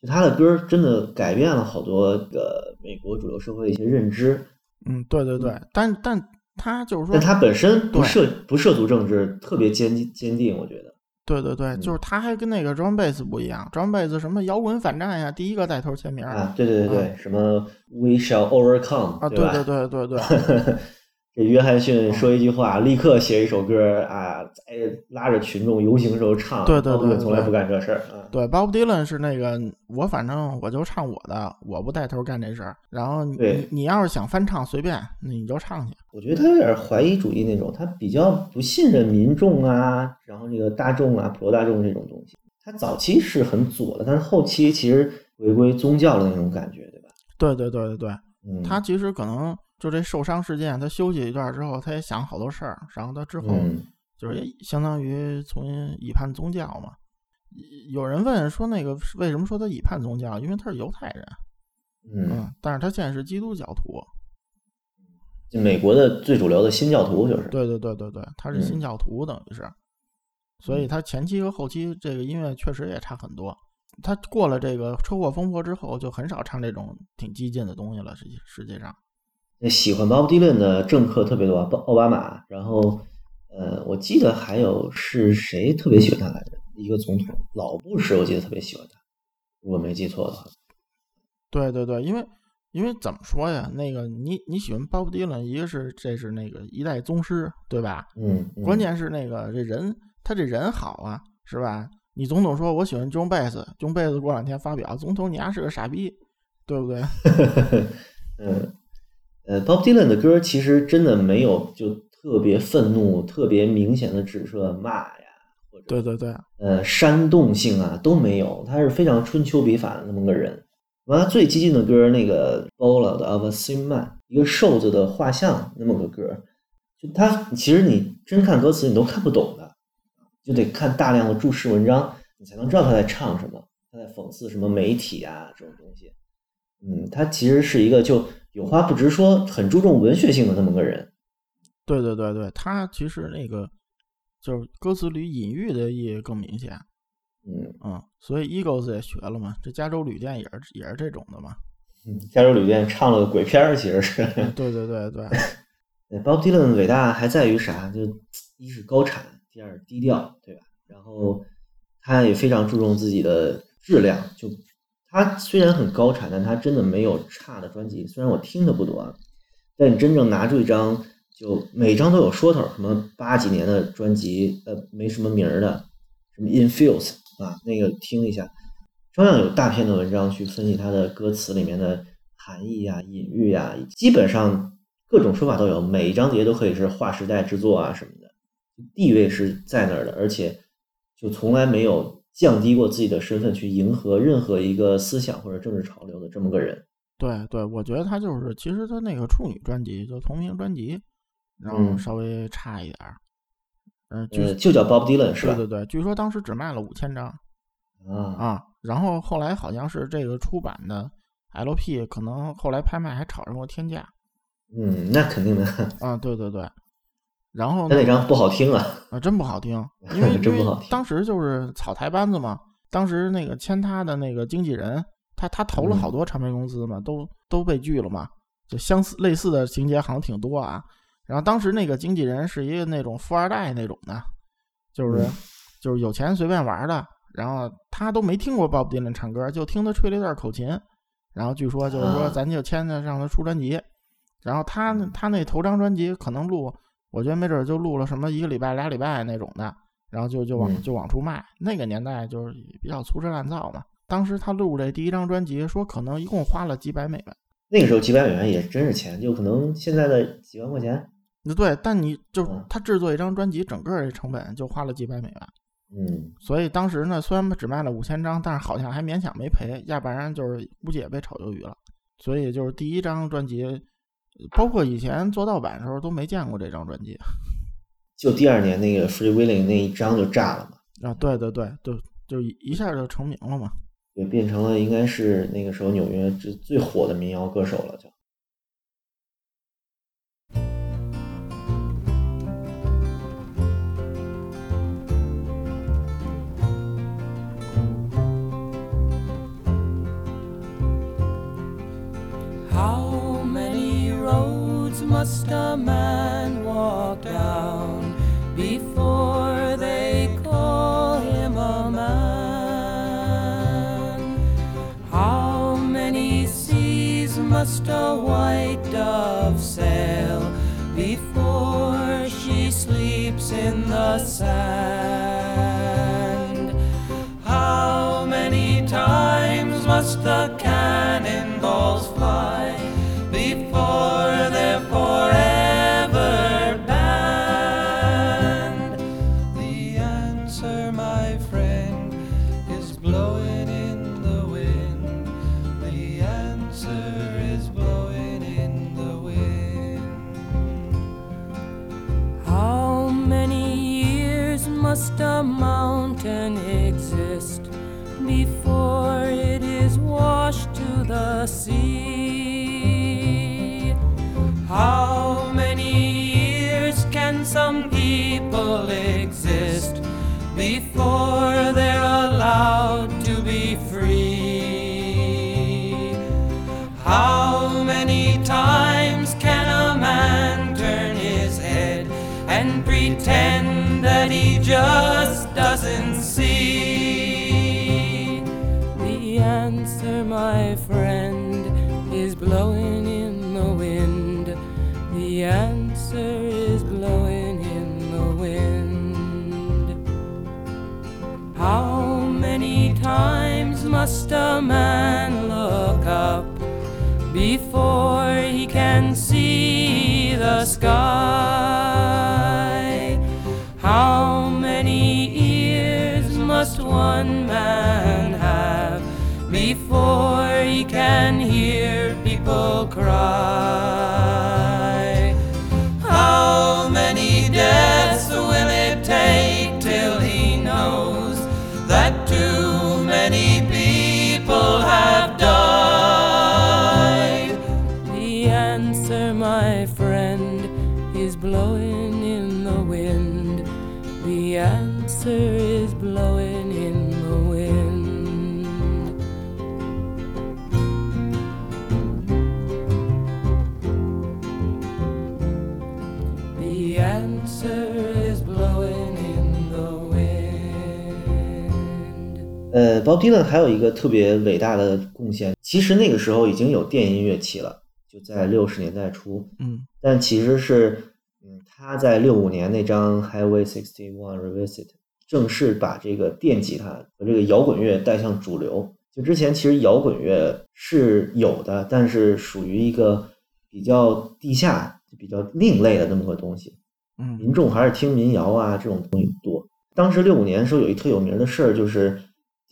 就他的歌真的改变了好多个美国主流社会的一些认知，嗯，对对对，但但他就是说，但他本身不涉不涉足政治，特别坚坚定，我觉得。对对对，就是嗯。他还跟那个 John Bass 不一样，John Bass 什么摇滚反战呀，第一个带头签名啊，对对对对，什么 We shall overcome 啊，对吧？对对对对，这约翰逊说一句话，立刻写一首歌啊，在拉着群众游行时候唱。对对对对从来不干这事儿啊。对，Bob Dylan 是那个我反正我就唱我的，我不带头干这事儿。然后你你你要是想翻唱随便，那你就唱去。我觉得他有点怀疑主义那种，他比较不信任民众啊，然后这个大众啊，普罗大众这种东西。他早期是很左的，但是后期其实回归宗教的那种感觉，对吧？对对对对对，嗯，他其实可能就这受伤事件，他休息一段之后，他也想好多事儿，然后他之后嗯就是也相当于重新倚叛宗教嘛。有人问说那个为什么说他以叛宗教？因为他是犹太人，嗯，嗯，但是他现在是基督教徒。就美国的最主流的新教徒就是。对对对对对，他是嗯新教徒，等于是，所以他前期和后期这个音乐确实也差很多。他过了这个车祸风波之后，就很少唱这种挺激进的东西了。实际实际上，那喜欢 Bob Dylan 的政客特别多，奥奥巴马，然后呃，我记得还有是谁特别喜欢他来着？一个总统，老布什，我记得特别喜欢他，如果没记错的话。对对对，因为因为怎么说呀？那个你你喜欢 Bob Dylan，一个是这是那个一代宗师，对吧？嗯，嗯关键是那个这人他这人好啊，是吧？你总统说我喜欢 John Bass，John Bass 过两天发表，总统你丫是个傻逼，对不对？嗯，呃，Bob Dylan 的歌其实真的没有就特别愤怒、特别明显的指涉骂呀，或者对对对，呃煽动性啊都没有，他是非常春秋笔法的那么个人。完了，最激进的歌那个《Ballad of a Thin Man》，一个瘦子的画像那么个歌，就他其实你真看歌词你都看不懂的，就得看大量的注释文章，你才能知道他在唱什么，他在讽刺什么媒体啊这种东西。嗯，他其实是一个就有话不直说，很注重文学性的那么个人。对对对对，他其实那个就是歌词里隐喻的意义更明显，嗯嗯，所以 Eagles 也学了嘛，这加州旅店也是也是这种的嘛，嗯，加州旅店唱了个鬼片儿，其实是。对对对对，对，Bob Dylan 的伟大还在于啥？就一是高产，第二低调，对吧？然后他也非常注重自己的质量。就他虽然很高产，但他真的没有差的专辑。虽然我听的不多啊，但你真正拿出一张，就每张都有说头，什么八几年的专辑，呃，没什么名儿的，什么 Infuse 啊，那个听一下，照样有大篇的文章去分析他的歌词里面的含义呀、隐喻呀，基本上各种说法都有，每一张碟都可以是划时代之作啊什么的，地位是在那儿的，而且就从来没有降低过自己的身份去迎合任何一个思想或者政治潮流的这么个人。对对，我觉得他就是，其实他那个处女专辑就同名专辑，然后嗯。稍微差一点儿，嗯、据呃，就叫 Bob Dylan 是吧？对对对，据说当时只卖了五千张啊，啊，然后后来好像是这个出版的 LP 可能后来拍卖还炒上过天价。嗯，那肯定的，啊，对对对，然后那张不好听啊。啊，真不好听，因为真不好听当时就是草台班子嘛，当时那个签他的那个经纪人，他他投了好嗯多唱片公司嘛，都都被拒了嘛，就相似类似的情节好像挺多啊。然后当时那个经纪人是一个那种富二代那种的，就是、嗯就是有钱随便玩的，然后他都没听过 Bob Dylan 唱歌，就听他吹了一段口琴，然后据说就是说啊咱就签他让他出专辑，然后他他那头张专辑可能录，我觉得没准儿就录了什么一个礼拜俩礼拜那种的，然后就就往嗯就往出卖。那个年代就是比较粗制滥造嘛。当时他录这第一张专辑，说可能一共花了几百美元。那个时候几百美元也真是钱，就可能现在的几万块钱。那对，但你就嗯他制作一张专辑，整个这成本就花了几百美元，嗯，所以当时呢，虽然只卖了五千张，但是好像还勉强没赔，要不然就是估计也被炒鱿鱼了。所以就是第一张专辑，呃包括以前做盗版的时候都没见过这张专辑 就第二年那个 Free Willing 那一张就炸了嘛，啊。对对对，就就一一下就成名了嘛。对，变成了应该是那个时候纽约最最火的民谣歌手了，就。Must a man walk down before they call him a man? How many seas must a white dove sail before she sleeps in the sand? How many times must the cannonballs fly 呃，Bob Dylan 还有一个特别伟大的贡献，其实那个时候已经有电音乐器了，就在六十年代初，嗯但其实是，嗯，他在六五年那张 Highway Sixty One Revisit 正式把这个电吉他和这个摇滚乐带向主流。就之前其实摇滚乐是有的，但是属于一个比较地下、比较另类的那么个东西。嗯民众还是听民谣啊这种东西多。当时六五年的时候有一特有名的事儿，就是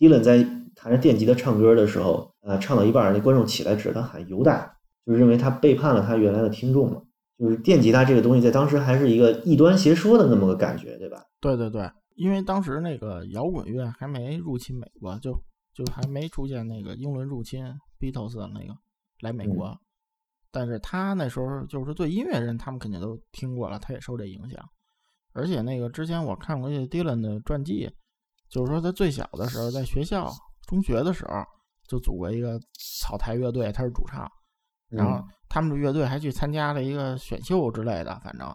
Dylan 在弹着电吉他唱歌的时候，呃，唱到一半，那观众起来指着他喊“犹大”，就是认为他背叛了他原来的听众嘛。就是电吉他这个东西，在当时还是一个异端邪说的那么个感觉，对吧？对对对，因为当时那个摇滚乐还没入侵美国，就就还没出现那个英伦入侵 Beatles 的那个来美国，但是他那时候就是对音乐人，他们肯定都听过了，他也受这影响。而且那个之前我看过一些 Dylan 的传记，就是说他最小的时候在学校中学的时候就组过一个草台乐队，他是主唱，然后他们的乐队还去参加了一个选秀之类的，反正，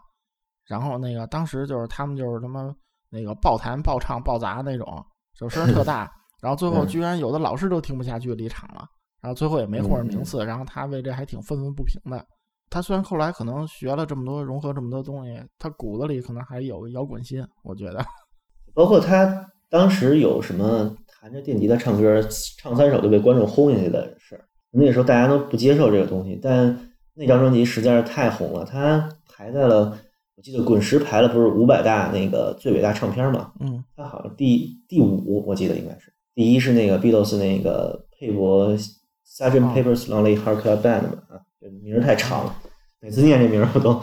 然后那个当时就是他们就是他妈那个爆弹、爆唱、爆砸那种，就声儿特大，然后最后嗯。居然有的老师都听不下去离场了，然后最后也没获得名次，然后他为这还挺愤愤不平的。他虽然后来可能学了这么多，融合这么多东西，他骨子里可能还有个摇滚心，我觉得。包括他当时有什么弹着电吉他唱歌，唱三首就被观众轰下去的事儿，那时候大家都不接受这个东西，但那张专辑实在是太红了，它排在了我记得滚石排了不是五百大那个最伟大唱片嘛，嗯它好像第第五，我记得应该是第一是那个 Beatles 那个佩伯 Sgt. 哦 Pepper's Lonely Heart Club Band 嘛啊，这名儿太长了，每次念这名儿我都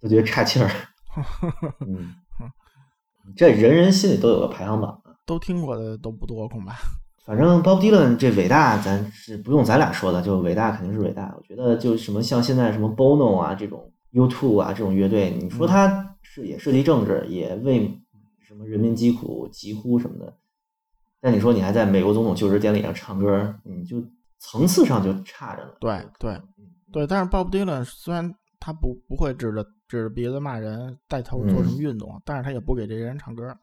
都觉得岔气儿。嗯，这人人心里都有个排行榜啊。都听过的都不多，恐怕。反正 Bob Dylan 这伟大，咱是不用咱俩说的，就伟大肯定是伟大。我觉得就什么像现在什么 Bono 啊这种 U2 啊这种乐队，你说他是也涉及政治，也为什么人民疾苦疾呼什么的，但你说你还在美国总统就职典礼上唱歌，你就层次上就差着呢。对对嗯对，但是 Bob Dylan 虽然他不不会指着指着鼻子骂人，带头做什么运动，但是他也不给这些人唱歌。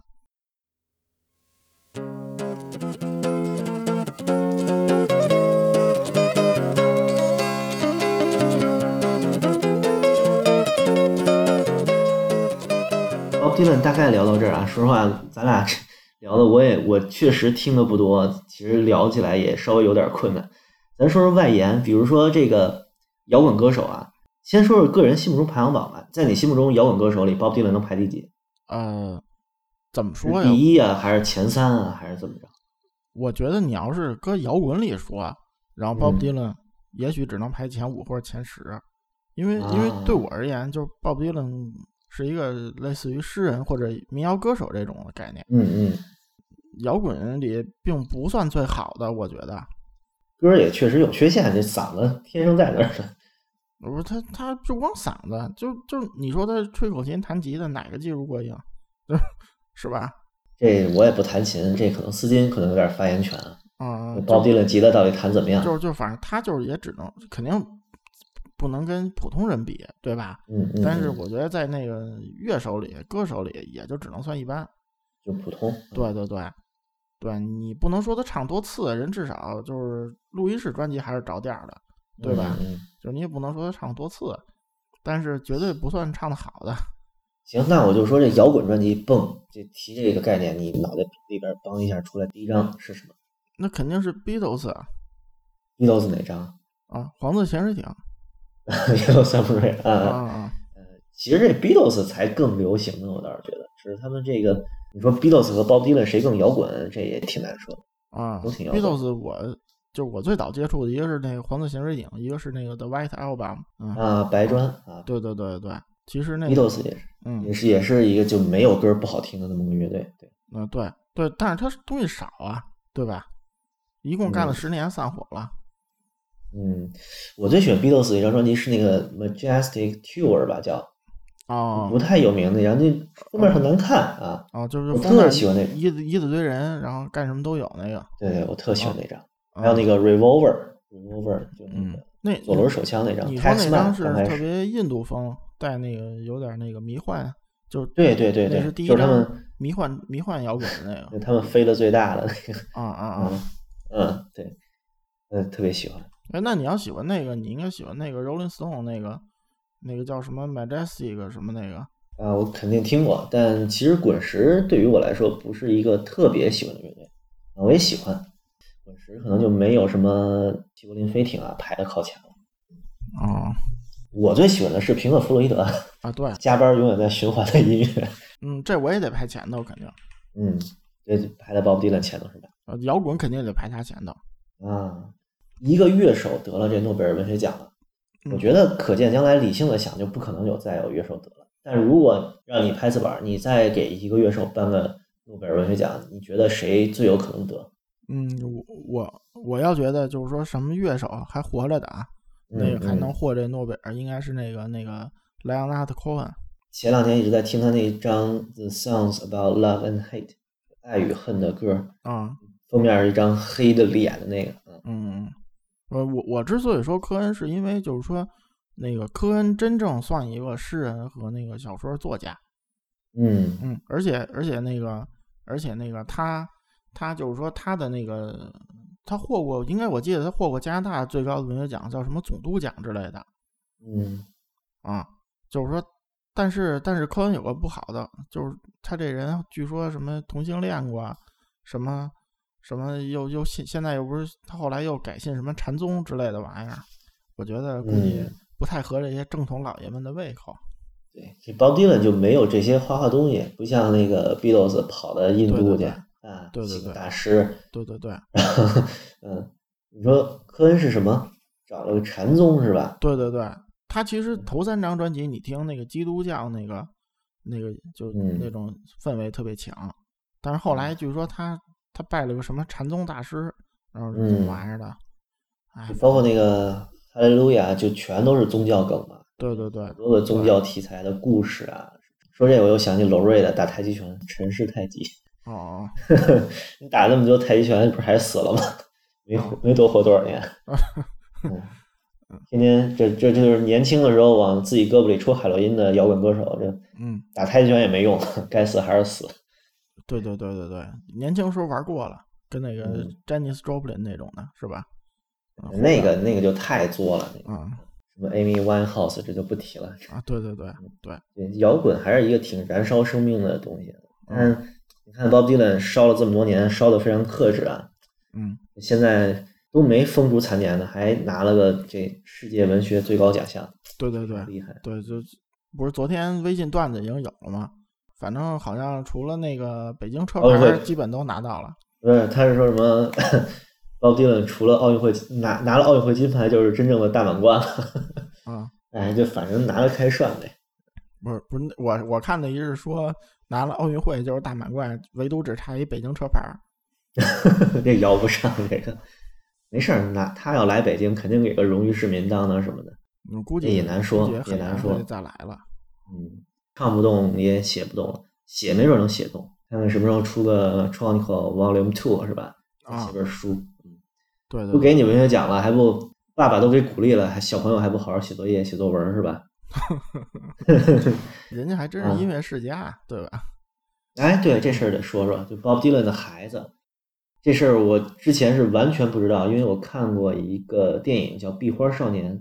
Bob Dylan 大概聊到这儿啊，说实话，咱俩 聊的我也我确实听的不多，其实聊起来也稍微有点困难。咱说说外延，比如说这个摇滚歌手啊，先说说个人心目中排行榜吧。在你心目中，摇滚歌手里，Bob Dylan 能排第几？呃，怎么说呀？第一啊，还是前三啊，还是怎么着？我觉得你要是搁摇滚里说，然后 Bob 嗯 Dylan 也许只能排前五或者前十，因为因为啊对我而言，就是 Bob Dylan 是一个类似于诗人或者民谣歌手这种的概念，嗯嗯，摇滚里并不算最好的，我觉得。歌儿也确实有缺陷，这嗓子天生在那儿的。不是他，他就光嗓子，就就你说他吹口琴、弹吉他，哪个技术过硬，是吧？这我也不弹琴，这可能斯金可能有点发言权啊。嗯，Bob Dylan 吉他到底弹怎么样？就是就反正他就是也只能肯定不能跟普通人比，对吧？嗯嗯，但是嗯我觉得在那个乐手里、歌手里，也就只能算一般。就普通。对对对，对你不能说他唱多次，人至少就是录音室专辑还是着点儿的，对吧？嗯嗯就是你也不能说他唱多次，但是绝对不算唱的好的。行，那我就说这摇滚专辑，蹦，这提这个概念，你脑袋里边帮一下出来，第一张是什么那肯定是 Beatles 啊，？Beatles 哪张啊黄色潜水艇 啊？Yellow Submarine 啊啊。啊！其实这 Beatles 才更流行呢，我倒是觉得，只是他们这个，你说 Beatles 和 Bob Dylan 谁更摇滚，这也挺难说的。啊都挺摇滚，Beatles 我就是我最早接触的一个是那个黄色潜水艇，一个是那个 The White Album，嗯，啊，白砖啊对对对对，其实那个，Beatles 也是，嗯也是也是一个就没有歌不好听的那么个乐队。对，嗯对对，但是它东西少啊，对吧？一共干了嗯十年散伙了，嗯，我最喜欢 Beatles 的一张专辑是那个 Majestic Tour 吧，叫哦不太有名的，然后那封面很难看啊。哦，就是我特喜欢那个一一大堆人，然后干什么都有那个，对，我特喜欢那张，啊还有那个 Revolver Revolver 就那嗯个，那左轮手枪那张你说那张是特别印度风，带那个有点那个迷幻，就是对对对对那是第，一就是他张们迷幻迷幻摇滚的那个对他们飞的最大的那个，啊啊啊！嗯嗯，对，呃，特别喜欢。哎，那你要喜欢那个，你应该喜欢那个 Rolling Stone 那个，那个叫什么 Majestic 什么那个啊，我肯定听过，但其实滚石对于我来说不是一个特别喜欢的乐队啊，我也喜欢，滚石可能就没有什么齐柏林飞艇啊排的靠前了。哦我最喜欢的是平克·弗洛伊德，啊，对，加班永远在循环的音乐。嗯，这我也得排前头，肯定，嗯，这排在 Bob Dylan 前头是吧？呃，摇滚肯定得排他前头。啊，一个乐手得了这诺贝尔文学奖我觉得可见将来理性的想，就不可能有再有乐手得了。但如果让你拍字板，你再给一个乐手颁个诺贝尔文学奖，你觉得谁最有可能得？嗯，我我我要觉得就是说什么乐手还活着的啊，那嗯个还能嗯获这诺贝尔，应该是那个那个莱昂纳特·科恩。前两天一直在听他那一张《The Songs About Love and Hate》爱与恨的歌，啊，封面是一张黑的脸的那个，嗯嗯，呃，我我之所以说科恩，是因为就是说，那个科恩真正算一个诗人和那个小说作家，嗯。嗯，而且而且那个而且那个他他就是说他的那个他获过，应该我记得他获过加拿大最高的文学奖，叫什么总督奖之类的嗯啊，就是说，但是但是科恩有个不好的，就是他这人据说什么同性恋过啊，什么。什么又又现现在又不是他后来又改信什么禅宗之类的玩意儿，我觉得估计嗯不太合这些正统老爷们的胃口。对，这 Bob Dylan 就没有这些花花东西，不像那个 Beatles 跑到印度去对对对啊，对对对大师，对对对嗯，你说科恩是什么？找了个禅宗是吧？对对对，他其实头三张专辑你听那个基督教那个那个就嗯那种氛围特别强，但是后来据说他他拜了个什么禅宗大师，然后这嗯玩意儿的，哎，包括那个哈利路亚，就全都是宗教梗嘛，对对对很多个宗教题材的故事啊。说这个我又想起娄瑞的打太极拳，陈氏太极。哦，你打那么多太极拳，不是还死了吗？没活没多活多少年。嗯，天天这这这就是年轻的时候往自己胳膊里戳海洛因的摇滚歌手，这嗯，打太极拳也没用，该死还是死。对对对对对，年轻时候玩过了，跟那个嗯 Janis Joplin 那种的是吧？啊那个那个就太作了，那个啊什么 Amy Winehouse 这就不提了。啊，对对对对，对，摇滚还是一个挺燃烧生命的东西。但是你看 Bob Dylan 烧了这么多年，烧的非常克制啊，嗯，现在都没风烛残年的，还拿了个这世界文学最高奖项，对对对厉害。对，就不是昨天微信段子已经有了吗？反正好像除了那个北京车会牌，基本都拿到了。不是，他是说什么？Bob Dylan 除了奥运会拿拿了奥运会金牌，就是真正的大满贯了。啊，哎，就反正拿了开涮呗。不是不是，我我看的一是说拿了奥运会就是大满贯，唯独只差一北京车牌儿。这摇不上这个，没事儿，那他要来北京，肯定给个荣誉市民当当什么的。嗯，估计也难说也难难说会再来了。嗯，唱不动也写不动了，写没准能写动。看看什么时候出个《Chronicle Volume Two》是吧？写本书，对对不给你文学奖了，还不爸爸都给鼓励了，还小朋友还不好好写作业、写作文是吧？人家还真啊是音乐世家，对吧？哎，对这事儿得说说，就 Bob Dylan 的孩子，这事儿我之前是完全不知道，因为我看过一个电影叫《壁花少年》，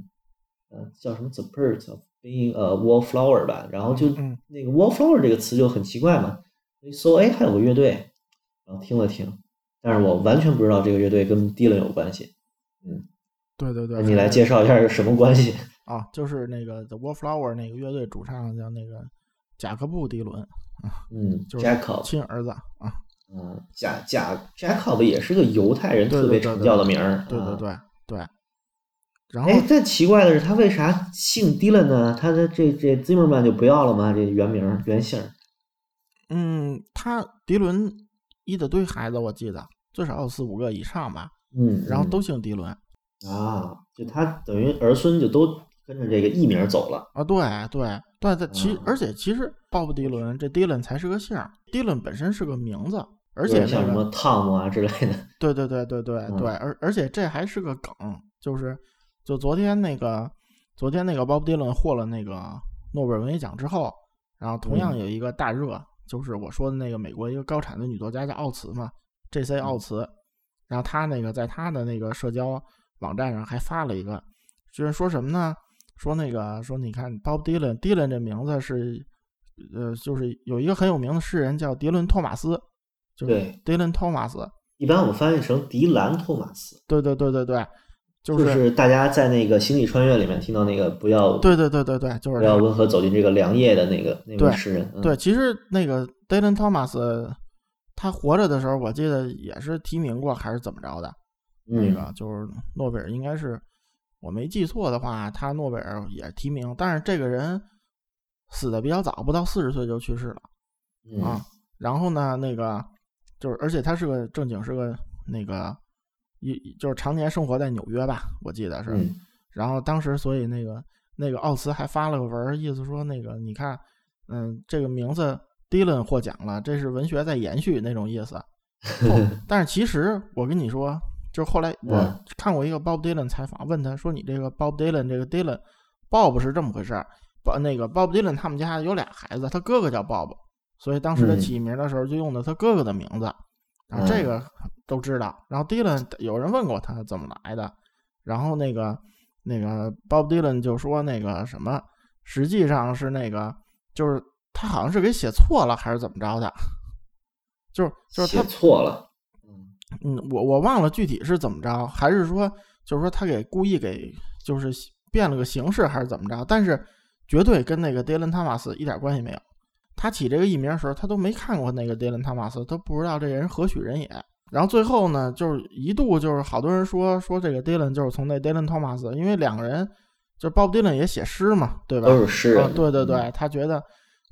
呃，叫什么《The Birds of Being a Wallflower》吧，然后就嗯。那个 Wallflower 这个词就很奇怪嘛，一搜哎还有个乐队，然后听了听，但是我完全不知道这个乐队跟 Dylan 有关系，嗯。对对对，你来介绍一下是什么关系？啊，就是那个 The Wallflower 那个乐队主唱叫那个贾克布·迪伦啊，嗯就是，Jacob，亲儿子啊。嗯，贾贾 Jacob 也是个犹太人，特别对对传教的名儿，对对啊对对。然后哎，但奇怪的是，他为啥姓 Dylan 呢？他的这这 Zimmerman 就不要了吗？这原名原姓？嗯，他迪伦一大堆孩子，我记得最少有四五个以上吧，嗯，嗯然后都姓迪伦啊，就他等于儿孙就都跟着这个艺名走了。啊。对对对，他其啊而且其实鲍勃迪伦这迪伦才是个姓儿，迪伦本身是个名字，而且那个像什么汤姆啊之类的。对对对对对嗯对，而而且这还是个梗，就是就昨天那个昨天那个鲍勃迪伦获了那个诺贝尔文学奖之后，然后同样嗯有一个大热，就是我说的那个美国一个高产的女作家叫奥茨嘛，J.C. 嗯奥茨，然后她那个在她的那个社交网站上还发了一个，就是说什么呢？说那个说你看 Bob Dylan，Dylan 这名字是呃，就是有一个很有名的诗人叫迪伦托马斯，就是对 Dylan Thomas。一般我们翻译成迪兰托马斯，对对对对对，就、就是是大家在那个《星际穿越》里面听到那个不要对对对对对，就是不要温和走进这个良夜的那个那位诗人。嗯对，其实那个 Dylan Thomas 他活着的时候，我记得也是提名过，还是怎么着的？那嗯个就是诺贝尔，应该是我没记错的话，他诺贝尔也提名，但是这个人死的比较早，不到四十岁就去世了嗯啊。然后呢，那个就是，而且他是个正经是个那个一就是常年生活在纽约吧，我记得是。嗯然后当时，所以那个那个奥茨还发了个文儿，意思说那个你看，嗯，这个名字 Dylan 获奖了，这是文学在延续那种意思。后 但是其实我跟你说，就是后来我嗯看过一个 Bob Dylan 采访，问他说：“你这个 Bob Dylan 这个 Dylan，Bob 是这么回事儿。Bob 那个 Bob Dylan 他们家有俩孩子，他哥哥叫 Bob，所以当时他嗯起名的时候就用的他哥哥的名字。然后这嗯个都知道。然后 Dylan 有人问过他怎么来的，然后那个那个 Bob Dylan 就说那个什么，实际上是那个就是他好像是给写错了还是怎么着的，就是就是他写错了。嗯，我我忘了具体是怎么着，还是说就是说他给故意给就是变了个形式还是怎么着？但是绝对跟那个 Dylan Thomas 一点关系没有。他起这个艺名的时候，他都没看过那个 Dylan Thomas，都不知道这人何许人也。然后最后呢，就是一度就是好多人说说这个 Dylan 就是从那 Dylan Thomas，因为两个人就是 Bob Dylan 也写诗嘛，对吧？都是诗人啊，对对对嗯，他觉得，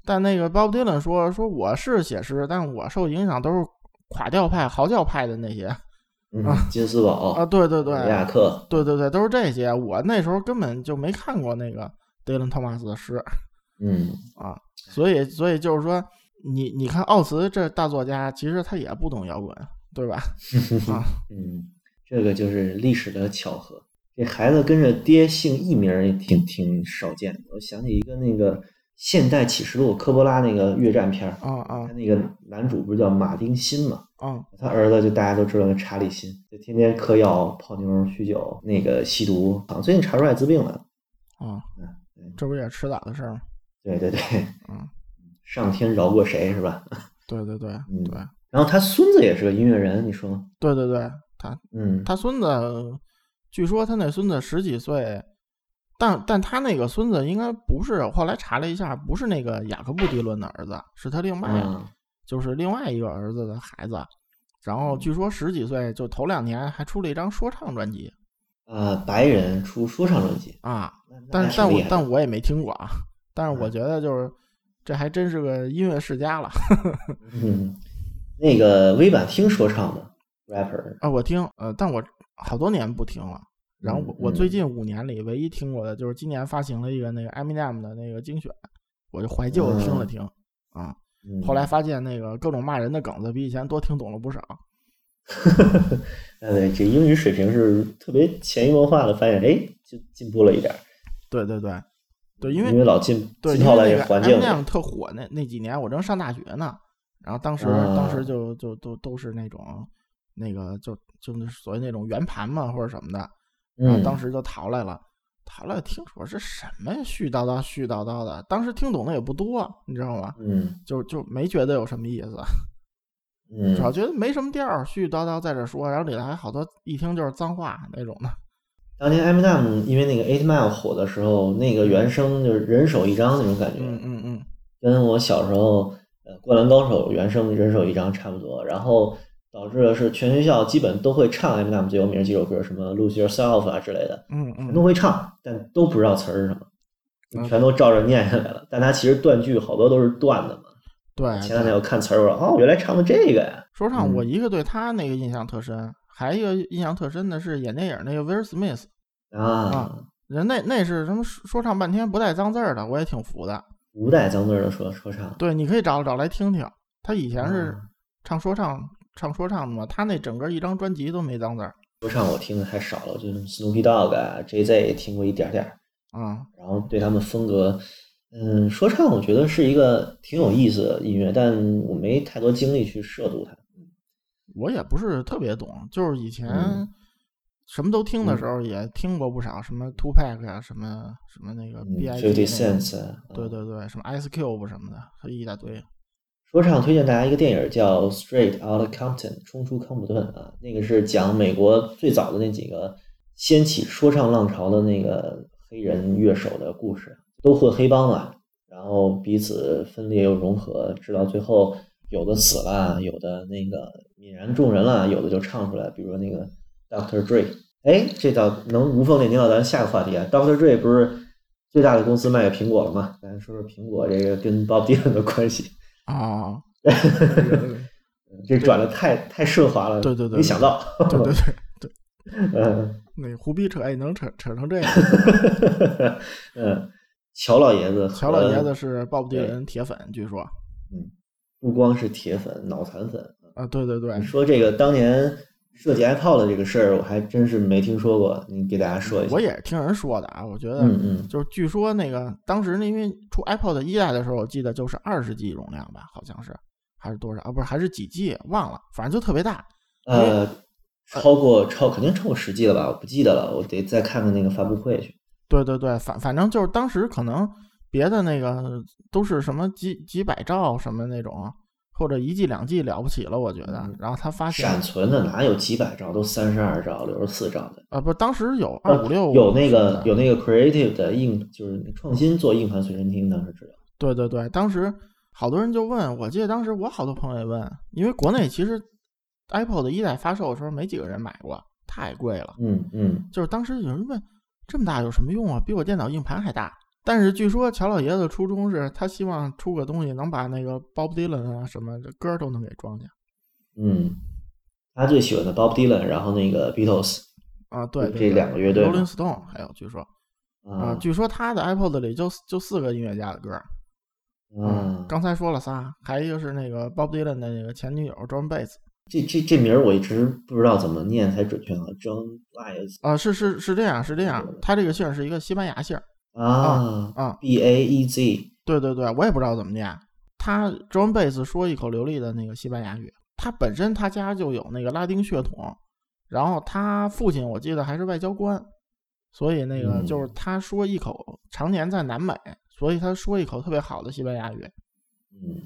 但那个 Bob Dylan 说说我是写诗，但我受影响都是垮掉派、嚎叫派的那些嗯，金斯堡啊，对对对，维亚克，对对对，都是这些。我那时候根本就没看过那个德伦托马斯的诗嗯，啊，所以所以就是说，你你看奥茨这大作家，其实他也不懂摇滚，对吧？啊，嗯，这个就是历史的巧合。这孩子跟着爹姓艺名也挺挺少见的。我想起一个那个《现代启示录》科波拉那个越战片儿，啊啊他那个男主不是叫马丁辛嘛？啊他儿子就大家都知道的查理辛，就天天嗑药、泡妞、酗酒，那个吸毒，最近查出艾滋病了。啊嗯，这不也迟早的事儿吗？对对对，嗯，上天饶过谁是吧？对对对 嗯对然后他孙子也是个音乐人，你说？对对对，他嗯，他孙子，据说他那孙子十几岁，但但他那个孙子应该不是，后来查了一下，不是那个雅各布·迪伦的儿子，是他另外、啊，就是另外一个儿子的孩子。然后据说十几岁就头两年还出了一张说唱专辑呃，白人出说唱专辑，啊，但还挺厉害的但我但我也没听过啊，但是我嗯觉得就是这还真是个音乐世家了嗯，那个微版听说唱的 rapper，啊！我听呃，但我好多年不听了。然后我我嗯最近五年里唯一听过的就是今年发行了一个那个 Eminem 的那个精选，我就怀旧地听了听啊。嗯后来发现那个各种骂人的梗子比以前多听懂了不少。呃，对，这英语水平是特别潜移默化的，发现哎，就进步了一点儿，对对对对，因为因为老进对，浸泡在那个环境特火那那几年，我正上大学呢，然后当时、啊当时就就都都是那种那个就就是所谓那种圆盘嘛或者什么的，然后嗯，当时就逃来了。逃来听说是什么呀？絮叨叨絮叨叨的，当时听懂的也不多，你知道吗？嗯就就没觉得有什么意思，嗯主要觉得没什么调儿，絮絮叨叨在这说，然后里头还好多一听就是脏话那种的。当年 Eminem 因为那个 Eight Mile 火的时候，那个原声就是人手一张那种感觉，嗯嗯嗯，跟我小时候呃《灌篮高手》原声人手一张差不多，然后导致的是全学校基本都会唱 Eminem 最有名的几首歌，什么 Lose Yourself 啊之类的，嗯全都嗯，会唱，但都不知道词儿是什么，嗯全都照着念下来了。但他其实断句好多都是断的嘛。对。前两天我看词儿，我说哦，原来唱的这个呀。说唱，嗯我一个对他那个印象特深，还一个印象特深的是演电影那个威尔史密斯，啊，人那那是什么说说唱半天不带脏字儿的，我也挺服的。不带脏字儿的说说唱，对，你可以找找来听听，他以前是啊唱说唱唱说唱的嘛，他那整个一张专辑都没脏字儿说唱我听的太少了，就是 Snoopy Dogg 啊，J.Z 听过一点点儿，啊。然后对他们风格，嗯，说唱我觉得是一个挺有意思的音乐，但我没太多精力去涉足它。我也不是特别懂，就是以前嗯什么都听的时候也听过不少，什么 Two Pack 啊，什么什么那个嗯 B I，Fifty G 对对对，什么 Ice Cube 什么的，还一大堆。说唱推荐大家一个电影叫《Straight Outta Compton》，冲出康普顿啊，那个是讲美国最早的那几个掀起说唱浪潮的那个黑人乐手的故事，都混黑帮啊，然后彼此分裂又融合，直到最后有的死了，有的那个泯然众人了，有的就唱出来，比如说那个 Dr. Dre，哎，这倒能无缝链接到咱下个话题啊，Dr. Dre 不是最大的公司卖给苹果了吗？咱说说苹果这个跟 Bob Dylan 的关系。啊，这转的太太顺滑了，对对对没想到，对对 对对，嗯那胡逼扯也能扯扯成这样。嗯，乔老爷子，乔老爷子是鲍勃迪对伦铁粉，据说嗯不光是铁粉，脑残粉。啊，对对对，说这个当年设计 iPod 的这个事儿，我还真是没听说过，你给大家说一下。我也是听人说的啊，我觉得嗯嗯就是据说那个当时因为出 iPod 一代的时候，我记得就是二十 G 容量吧，好像是还是多少啊？不是，还是几 G 忘了，反正就特别大。呃，超过超肯定超过十 G 了吧？我不记得了，我得再看看那个发布会去。对对对，反反正就是当时可能别的那个都是什么几几百兆什么那种，或者一 G 两 G 了不起了，我觉得嗯。然后他发现闪存的哪有几百兆，都三十二兆、六十四兆的。啊，不，当时有二五六有那个有那个 creative 的硬，就是创新做硬盘随身听，当时只有。对对对，当时好多人就问，我记得当时我好多朋友也问，因为国内其实 Apple 的一代发售的时候没几个人买过，太贵了。嗯嗯，就是当时有人问，这么大有什么用啊？比我电脑硬盘还大。但是据说乔老爷子初衷是他希望出个东西能把那个 Bob Dylan 啊什么的歌儿都能给装进嗯，他最喜欢的 Bob Dylan，然后那个 Beatles 啊。对，这两个乐队 Rolling Stone 还有据说啊，啊，据说他的 iPod 里就就四个音乐家的歌儿。啊，刚才说了仨，还有一个是那个 Bob Dylan 的那个前女友 John Baez 这这这名儿我一直不知道怎么念才准确啊，John Baez 啊，是是是这样是这样，他这个姓是一个西班牙姓儿啊啊。，B A E Z 对对对，我也不知道怎么念。他 John Baez 说一口流利的那个西班牙语，他本身他家就有那个拉丁血统，然后他父亲我记得还是外交官，所以那个嗯就是他说一口常年在南美，所以他说一口特别好的西班牙语。嗯，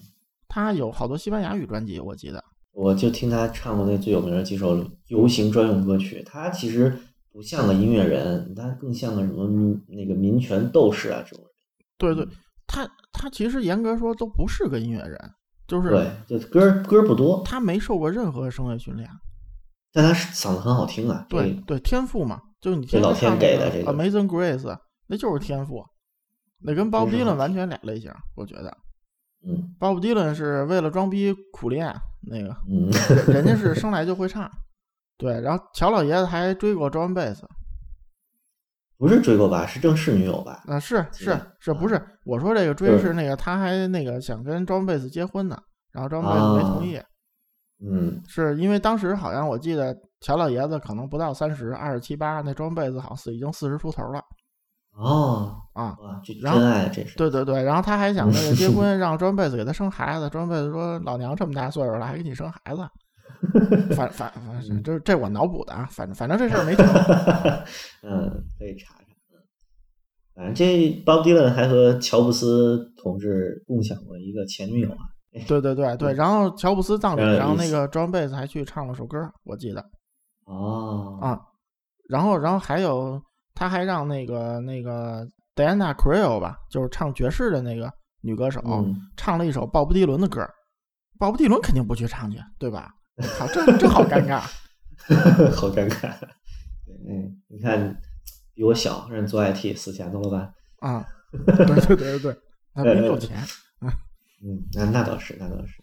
他有好多西班牙语专辑，我记得。我就听他唱过那最有名的几首游行专用歌曲。他其实不像个音乐人，他更像个什么民那个民权斗士啊这种人。对对，他他其实严格说都不是个音乐人，就是对，就歌歌不多，他没受过任何声乐训练。但他嗓子很好听啊。对对，天赋嘛，就是你这老天给的这个 Amazing Grace，那就是天赋，那跟 Bob Dylan 完全俩类型，我觉得。嗯 Bob Dylan 是为了装逼苦练，那个嗯，人家是生来就会唱。对，然后乔老爷子还追过 John Bass，不是追过吧？是正式女友吧？啊，是是是，不是啊我说这个追是是那个他还那个想跟 John Bass 结婚呢，然后 John Bass 没同意，嗯，是因为当时好像我记得乔老爷子可能不到三十，二十七八，那 John Baez 好像是已经四十出头了哦，啊。真爱这是。对对对，然后他还想那个结 婚，让 John Baez 给他生孩子。John Baez 说：“老娘这么大岁数了，还给你生孩子？” 反反反正这这我脑补的啊，反正反正这事儿没成。嗯，可以查查。嗯，反正这鲍迪伦还和乔布斯同志共享过一个前女友啊。对对对对，然后乔布斯葬礼有上，那个 John Bass 还去唱了首歌，我记得哦，啊。然后然后还有，他还让那个那个 Diana Krall 吧，就是唱爵士的那个女歌手，嗯，唱了一首鲍勃迪伦的歌。鲍勃迪伦肯定不去唱去，对吧？好，这这好尴尬。好尴尬。嗯，你看，比我小，人做 IT 死钱的老板？啊，对对对对对，他比你有钱。嗯，那那倒是，那倒是。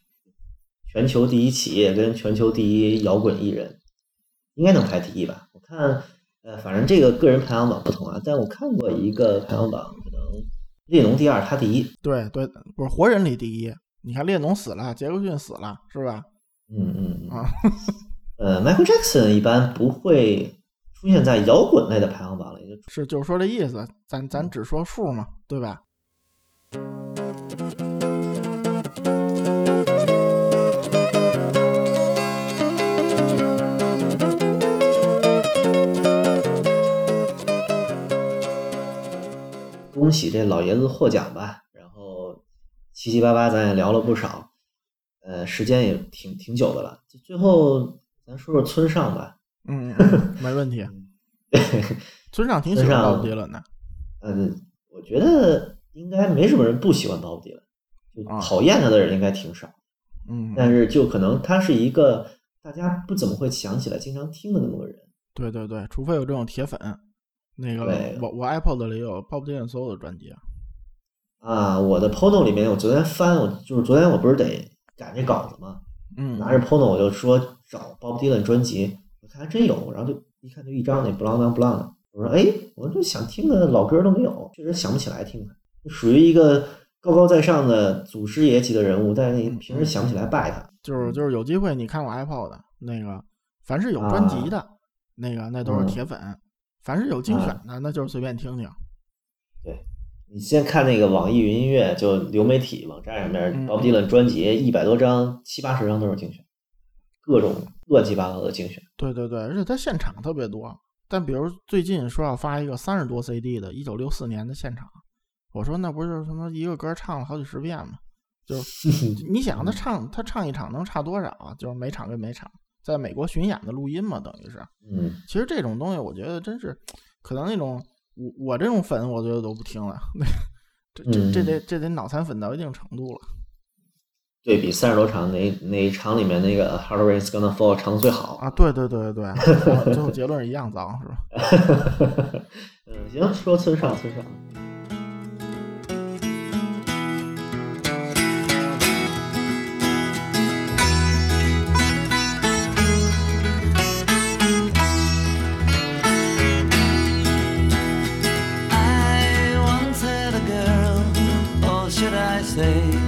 全球第一企业跟全球第一摇滚艺人，应该能排第一吧？我看，呃，反正这个个人排行榜不同啊，但我看过一个排行榜，可能列侬第二，他第一。对对，不是活人里第一。你看列侬死了，杰克逊死了，是吧？嗯嗯嗯。啊，呃，Michael Jackson 一般不会出现在摇滚类的排行榜里，就是就是说这意思，咱咱只说数嘛，对吧？恭喜这老爷子获奖吧。然后七七八八咱也聊了不少，呃，时间也挺挺久的了。最后咱说说村上吧。嗯，嗯 没问题。村上挺 喜欢鲍勃迪伦的，嗯，我觉得应该没什么人不喜欢鲍勃迪伦，就啊讨厌他的人应该挺少。嗯，但是就可能他是一个大家不怎么会想起来经常听的那么个人。对对对，除非有这种铁粉。那个对我我 iPod 里有鲍勃迪伦所有的专辑啊。啊，我的 Pono 里面，我昨天翻，我就是昨天我不是得赶这稿子嘛？嗯，拿着 Pono 我就说找 Bob Dylan 专辑，我看还真有，然后就一看就一张那 Blonde on Blonde，我说哎，我就想听的老歌都没有，确实想不起来听属于一个高高在上的祖师爷级的人物，但是你平时想不起来拜他。就是就是有机会你看我 iPod 那个，凡是有专辑的，那个那都是嗯。铁粉；凡是有精选的，那就是随便听听。你先看那个网易云音乐，就流媒体网站上面嗯，Bob Dylan 专辑一百多张，七八十张都是精选，各种乱七八糟的精选。对对对，而且他现场特别多。但比如最近说要发一个三十多 CD 的，一九六四年的现场，我说那不是什么一个歌唱了好几十遍吗？就是 你想他唱他唱一场能差多少啊？就是每场跟每场，在美国巡演的录音嘛，等于是。嗯，其实这种东西，我觉得真是，可能那种我我这种粉，我觉得都不听了。这这这得这得脑残粉到一定程度了。对比三十多场哪哪一场里面那个 Hard Rain's Gonna Fall 唱的最好？啊，对对对对 对，最后结论是一样脏，是吧？嗯，行，说村上村上。Say,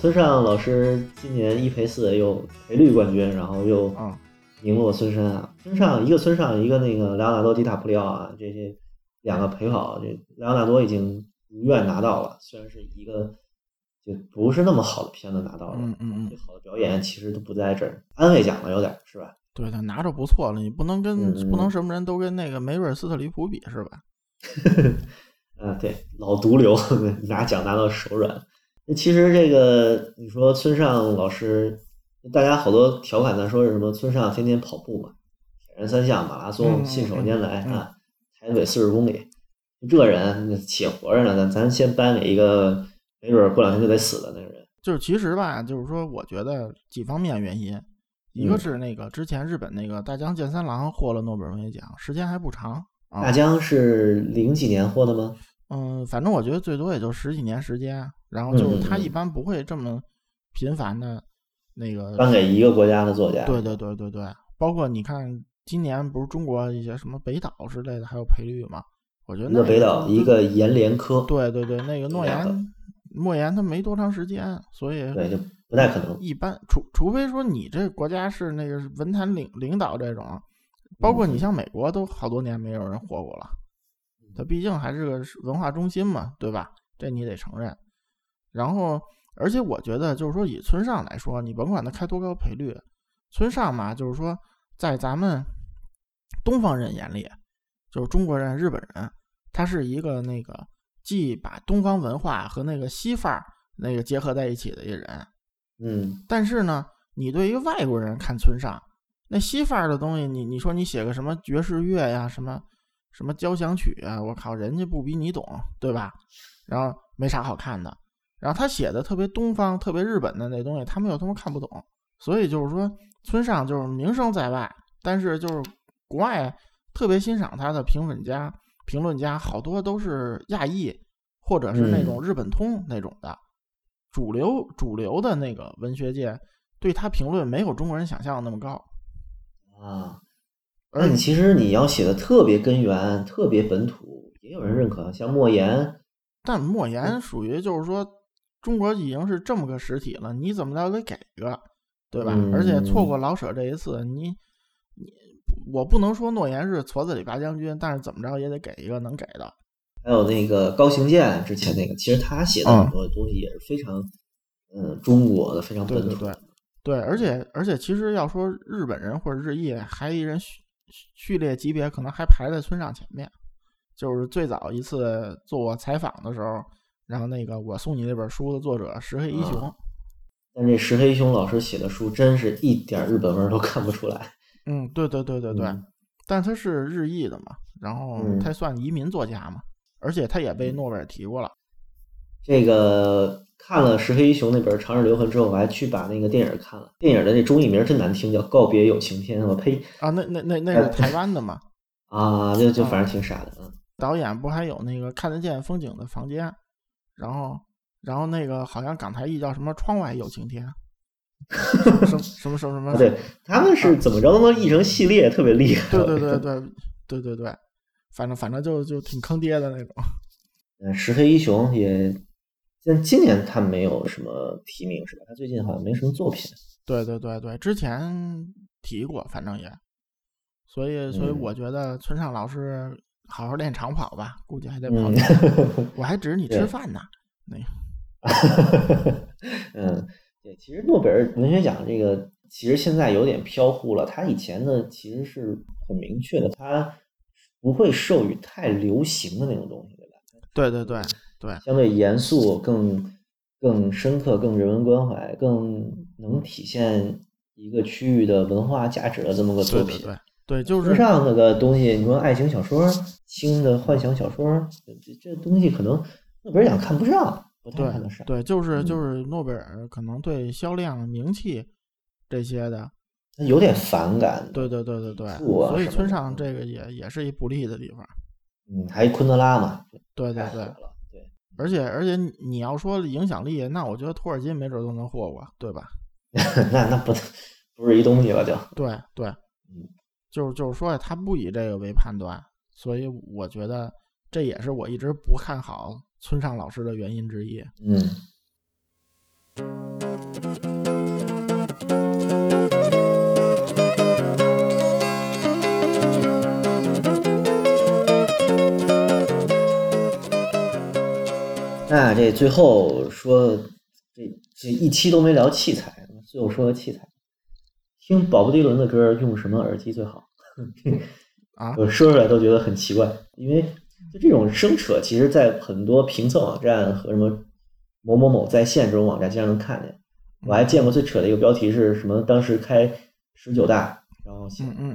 村上老师今年一赔四又赔率冠军，然后又嗯赢落孙山啊。村上一个村上，一个那个莱昂纳多·迪塔普利奥啊，这些两个陪跑，这莱昂纳多已经如愿拿到了，虽然是一个就不是那么好的片子拿到了，嗯嗯好的表演其实都不在这儿，安慰奖了有点是吧？对他拿着不错了，你不能跟、不能什么人都跟那个梅瑞尔斯特里普比是吧？啊，对，老毒瘤 拿奖拿到手软。那其实这个你说村上老师，大家好多调侃他说是什么村上天天跑步嘛，铁人三项、马拉松，嗯信手拈来嗯。啊，台北四十公里，这人那且活着呢，咱咱先颁给一个没准儿过两天就得死的那个人。就是其实吧，就是说，我觉得几方面原因，一个嗯。是那个之前日本那个大江健三郎获了诺贝尔文学奖，时间还不长啊。大，江是零几年获的吗？嗯，反正我觉得最多也就十几年时间，然后就是他一般不会这么频繁的，那个颁给一个国家的作家。对对对对对，包括你看今年不是中国一些什么北岛之类的还有赔率嘛，我觉得那北岛，一个阎连科，对对对，那个诺言莫言他没多长时间，所以对，就不太可能。一般，除除非说你这国家是那个文坛领领导这种，包括你像美国都好多年没有人活过了，他毕竟还是个文化中心嘛，对吧？这你得承认。然后，而且我觉得就是说，以村上来说，你甭管他开多高赔率，村上嘛，就是说在咱们东方人眼里，就是中国人、日本人，他是一个那个既把东方文化和那个西范儿那个结合在一起的一个人。嗯，但是呢，你对于外国人看村上，那西范儿的东西，你你说你写个什么爵士乐呀，什么什么交响曲啊，我靠，人家不比你懂，对吧？然后没啥好看的。然后他写的特别东方、特别日本的那东西，他们又他妈看不懂。所以就是说，村上就是名声在外，但是就是国外特别欣赏他的评论家、评论家，好多都是亚裔或者是那种日本通那种的。主流主流的那个文学界对他评论没有中国人想象的那么高，啊，而那你其实你要写的特别根源、特别本土，也有人认可，像莫言，但莫言属于就是说，中国已经是这么个实体了，你怎么着得给一个，对吧？嗯而且错过老舍这一次，你你我不能说诺言是矬子里拔将军，但是怎么着也得给一个能给的。还有那个高行健之前那个，其实他写的嗯很多东西也是非常，嗯，中国的，非常本土。对对对对，而且而且其实要说日本人或者日裔，还一人序序列级别可能还排在村上前面。就是最早一次做我采访的时候，然后那个我送你那本书的作者石黑一雄，但这石黑一雄老师写的书，真是一点日本味儿都看不出来。嗯，对对对对对，嗯但他是日裔的嘛，然后嗯他算移民作家嘛，而且他也被诺贝尔提过了。这个看了石黑一雄那本《长日留痕》之后，我还去把那个电影看了。电影的那中译名真难听，叫《告别有情天》。我呸！啊，那那那那哎是台湾的嘛？啊，就就反正挺傻的，嗯，导演不还有那个看得见风景的房间，然后然后那个好像港台译叫什么“窗外有晴天 ”，什么什么什么什么对，他们是怎么着都能译成系列，特别厉害。对对对对对对对，反正反正就就挺坑爹的那种。嗯，石黑一雄也，但今年他没有什么提名是吧？他最近好像没什么作品。对对对对，之前提过，反正也，所以所以嗯我觉得村上老师好好练长跑吧，估计还得跑。我还指着你吃饭呢。那个 嗯，对，其实诺贝尔文学奖这个其实现在有点飘忽了。他以前呢其实是很明确的，他不会授予太流行的那种东西，对吧？对对对对相对严肃、更更深刻、更人文关怀、更能体现一个区域的文化价值的这么个作品。对对对对，就是上那个东西，你说爱情小说、轻的幻想小说，这这东西可能诺贝尔奖看不上，不太看得上。对，就是嗯就是诺贝尔可能对销量、名气这些的，他有点反感。对对对对对，啊所以村上这个也也是一不利的地方。嗯，还有昆德拉嘛，对对对。对，而且而且你你要说影响力，那我觉得托尔金没准都能获过，对吧？那那不不是一东西了就。对对，嗯就是就是说呀他不以这个为判断，所以我觉得这也是我一直不看好村上老师的原因之一。嗯，那这最后说，这这一期都没聊器材，最后说个器材。听保布迪伦的歌用什么耳机最好？啊 我说出来都觉得很奇怪，因为就这种生扯，其实在很多评测网站和什么某某某在线这种网站经常能看见。我还见过最扯的一个标题是什么？当时开十九大，然后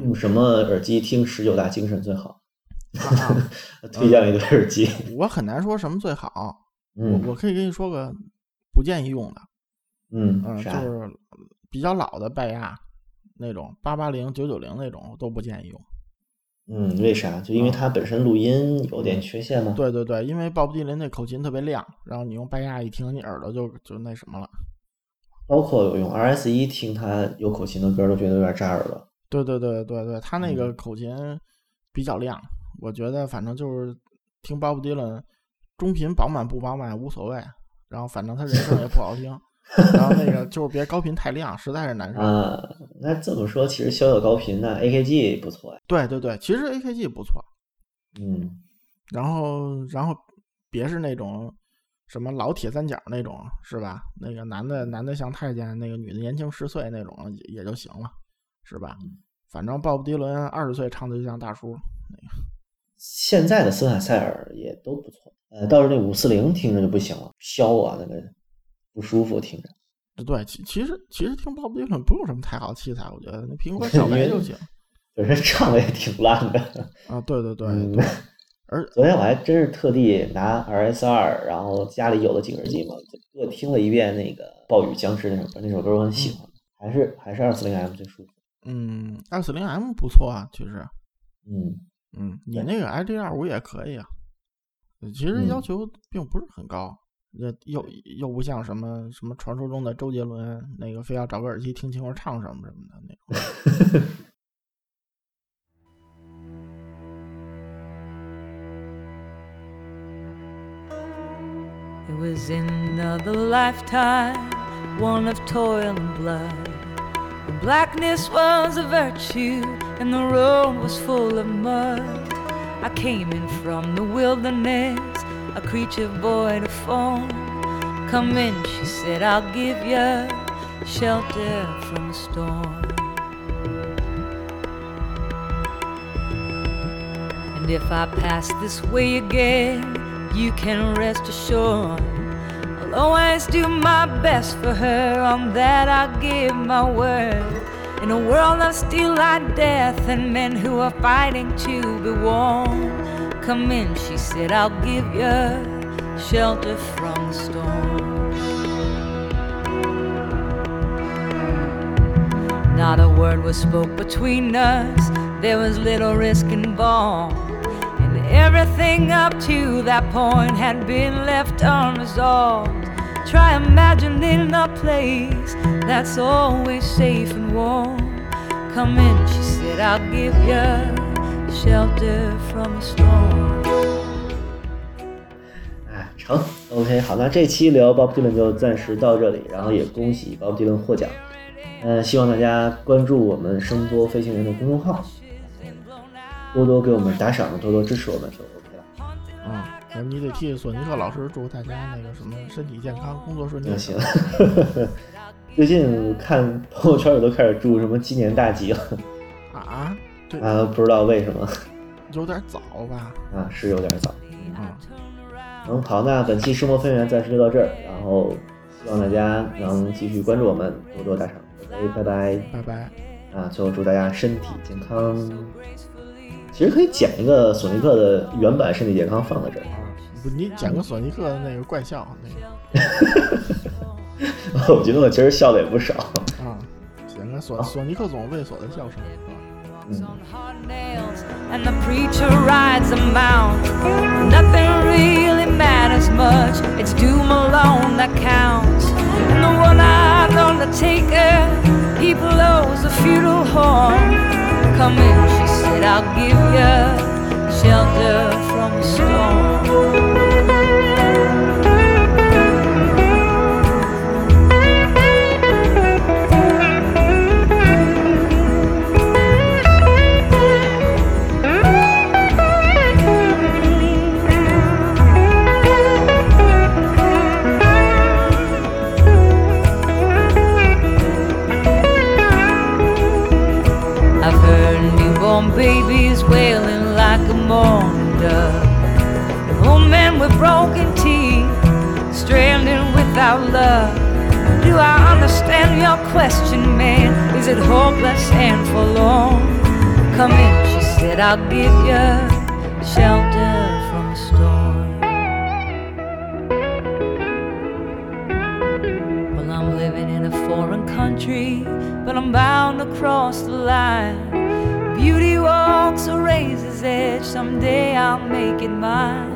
用什么耳机听十九大精神最好，啊啊 推荐了一个耳机。我很难说什么最好，我嗯我可以跟你说个不建议用的，嗯，嗯，就？是比较老的拜亚那种八八零、九九零那种都不建议用。嗯，为啥？就因为它本身录音有点缺陷吗？对对对，因为鲍勃迪伦那口琴特别亮，然后你用拜亚一听，你耳朵就就那什么了。包括有用 RS 一听它有口琴的歌，都觉得有点扎耳朵。对对对对对，他那个嗯口琴比较亮，我觉得反正就是听鲍勃迪伦，中频饱满不饱满无所谓，然后反正他人声也不好听，然后那个就是别高频太亮，实在是难受。啊，那这么说，其实小小高频那 AKG 不错呀。对对对，其实 AKG 不错，嗯，然后然后别是那种什么老铁三角那种是吧？那个男的男的像太监，那个女的年轻十岁那种也也就行了，是吧？反正鲍勃迪伦二十岁唱的就像大叔那个，现在的森海塞尔也都不错，呃，倒是那五四零听着就不行了，飘啊，那个不舒服听着。对，其其实其实听鲍勃迪伦不用什么太好的器材，我觉得那苹果小白 就行本身唱的也挺烂的。啊。对对对而昨天我还真是特地拿 RS 二，然后家里有的颈耳机嘛，就各听了一遍那个《暴雨僵尸》那首歌，那首歌我很喜欢，还是还是二四零 M 最舒服。嗯，二四零 M 不错啊，其实，嗯，嗯，你那个 IG 二五也可以啊。其实要嗯求并不是很高，又又又不像什么什么传说中的周杰伦那个非要找个耳机听清楚唱什么什么的那种。It was in another lifetime, one of toil and blood. Blackness was a virtue and the road was full of mud. I came in from the wilderness, a creature void of form. Come in, she said, I'll give you shelter from the storm. And if I pass this way again, you can rest assured I'll always do my best for her. On that I give my word. In a world of steel like death and men who are fighting to be warm. Come in, she said, I'll give you shelter from the storm. Not a word was spoke between us. there was little risk involved. And everything up to that point had been left unresolved. Try imagining a place that's always safe and warm. Come in, she said, I'll give you shelter from a storm. 哎，成，OK，好，那这期聊 Bob Dylan 就暂时到这里，然后也恭喜 Bob Dylan 获奖。嗯，希望大家关注我们声波飞行员的公众号，多多给我们打赏，多多支持我们就 OK 了。啊，那你得替索尼克老师祝大家那个什么身体健康，工作顺利。那行，最近看朋友圈里都开始祝什么鸡年大吉了啊，对，啊，不知道为什么有点早吧？啊，是有点早。啊，嗯，好，那本期声波飞行员暂时就到这儿，然后希望大家能继续关注我们，多多打赏。OK，拜拜。拜拜。啊，最后祝大家身体健康。其实可以剪一个索尼克的原版身体健康放在这儿。啊，不，你剪个索尼克的那个怪笑那个。我觉得我其实笑的也不少。啊，剪个索索尼克总猥琐的笑声。嗯。And the preacher rides a mount. Nothing really matters much. It's doom alone that counts. And the one-eyed undertaker, he blows a funeral horn. Come in, she said, I'll give you shelter from the storm. Wailing like a mourning dove. Old men with broken teeth, stranded without love. Do I understand your question, man? Is it hopeless and forlorn? Come in, she said, I'll give you shelter from the storm. Well, I'm living in a foreign country, but I'm bound to cross the line. Beauty walks a razor's edge, someday I'll make it mine.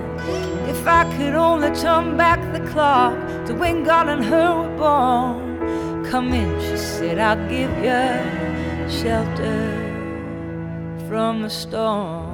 If I could only turn back the clock to when God and her were born. Come in, she said, I'll give you shelter from the storm.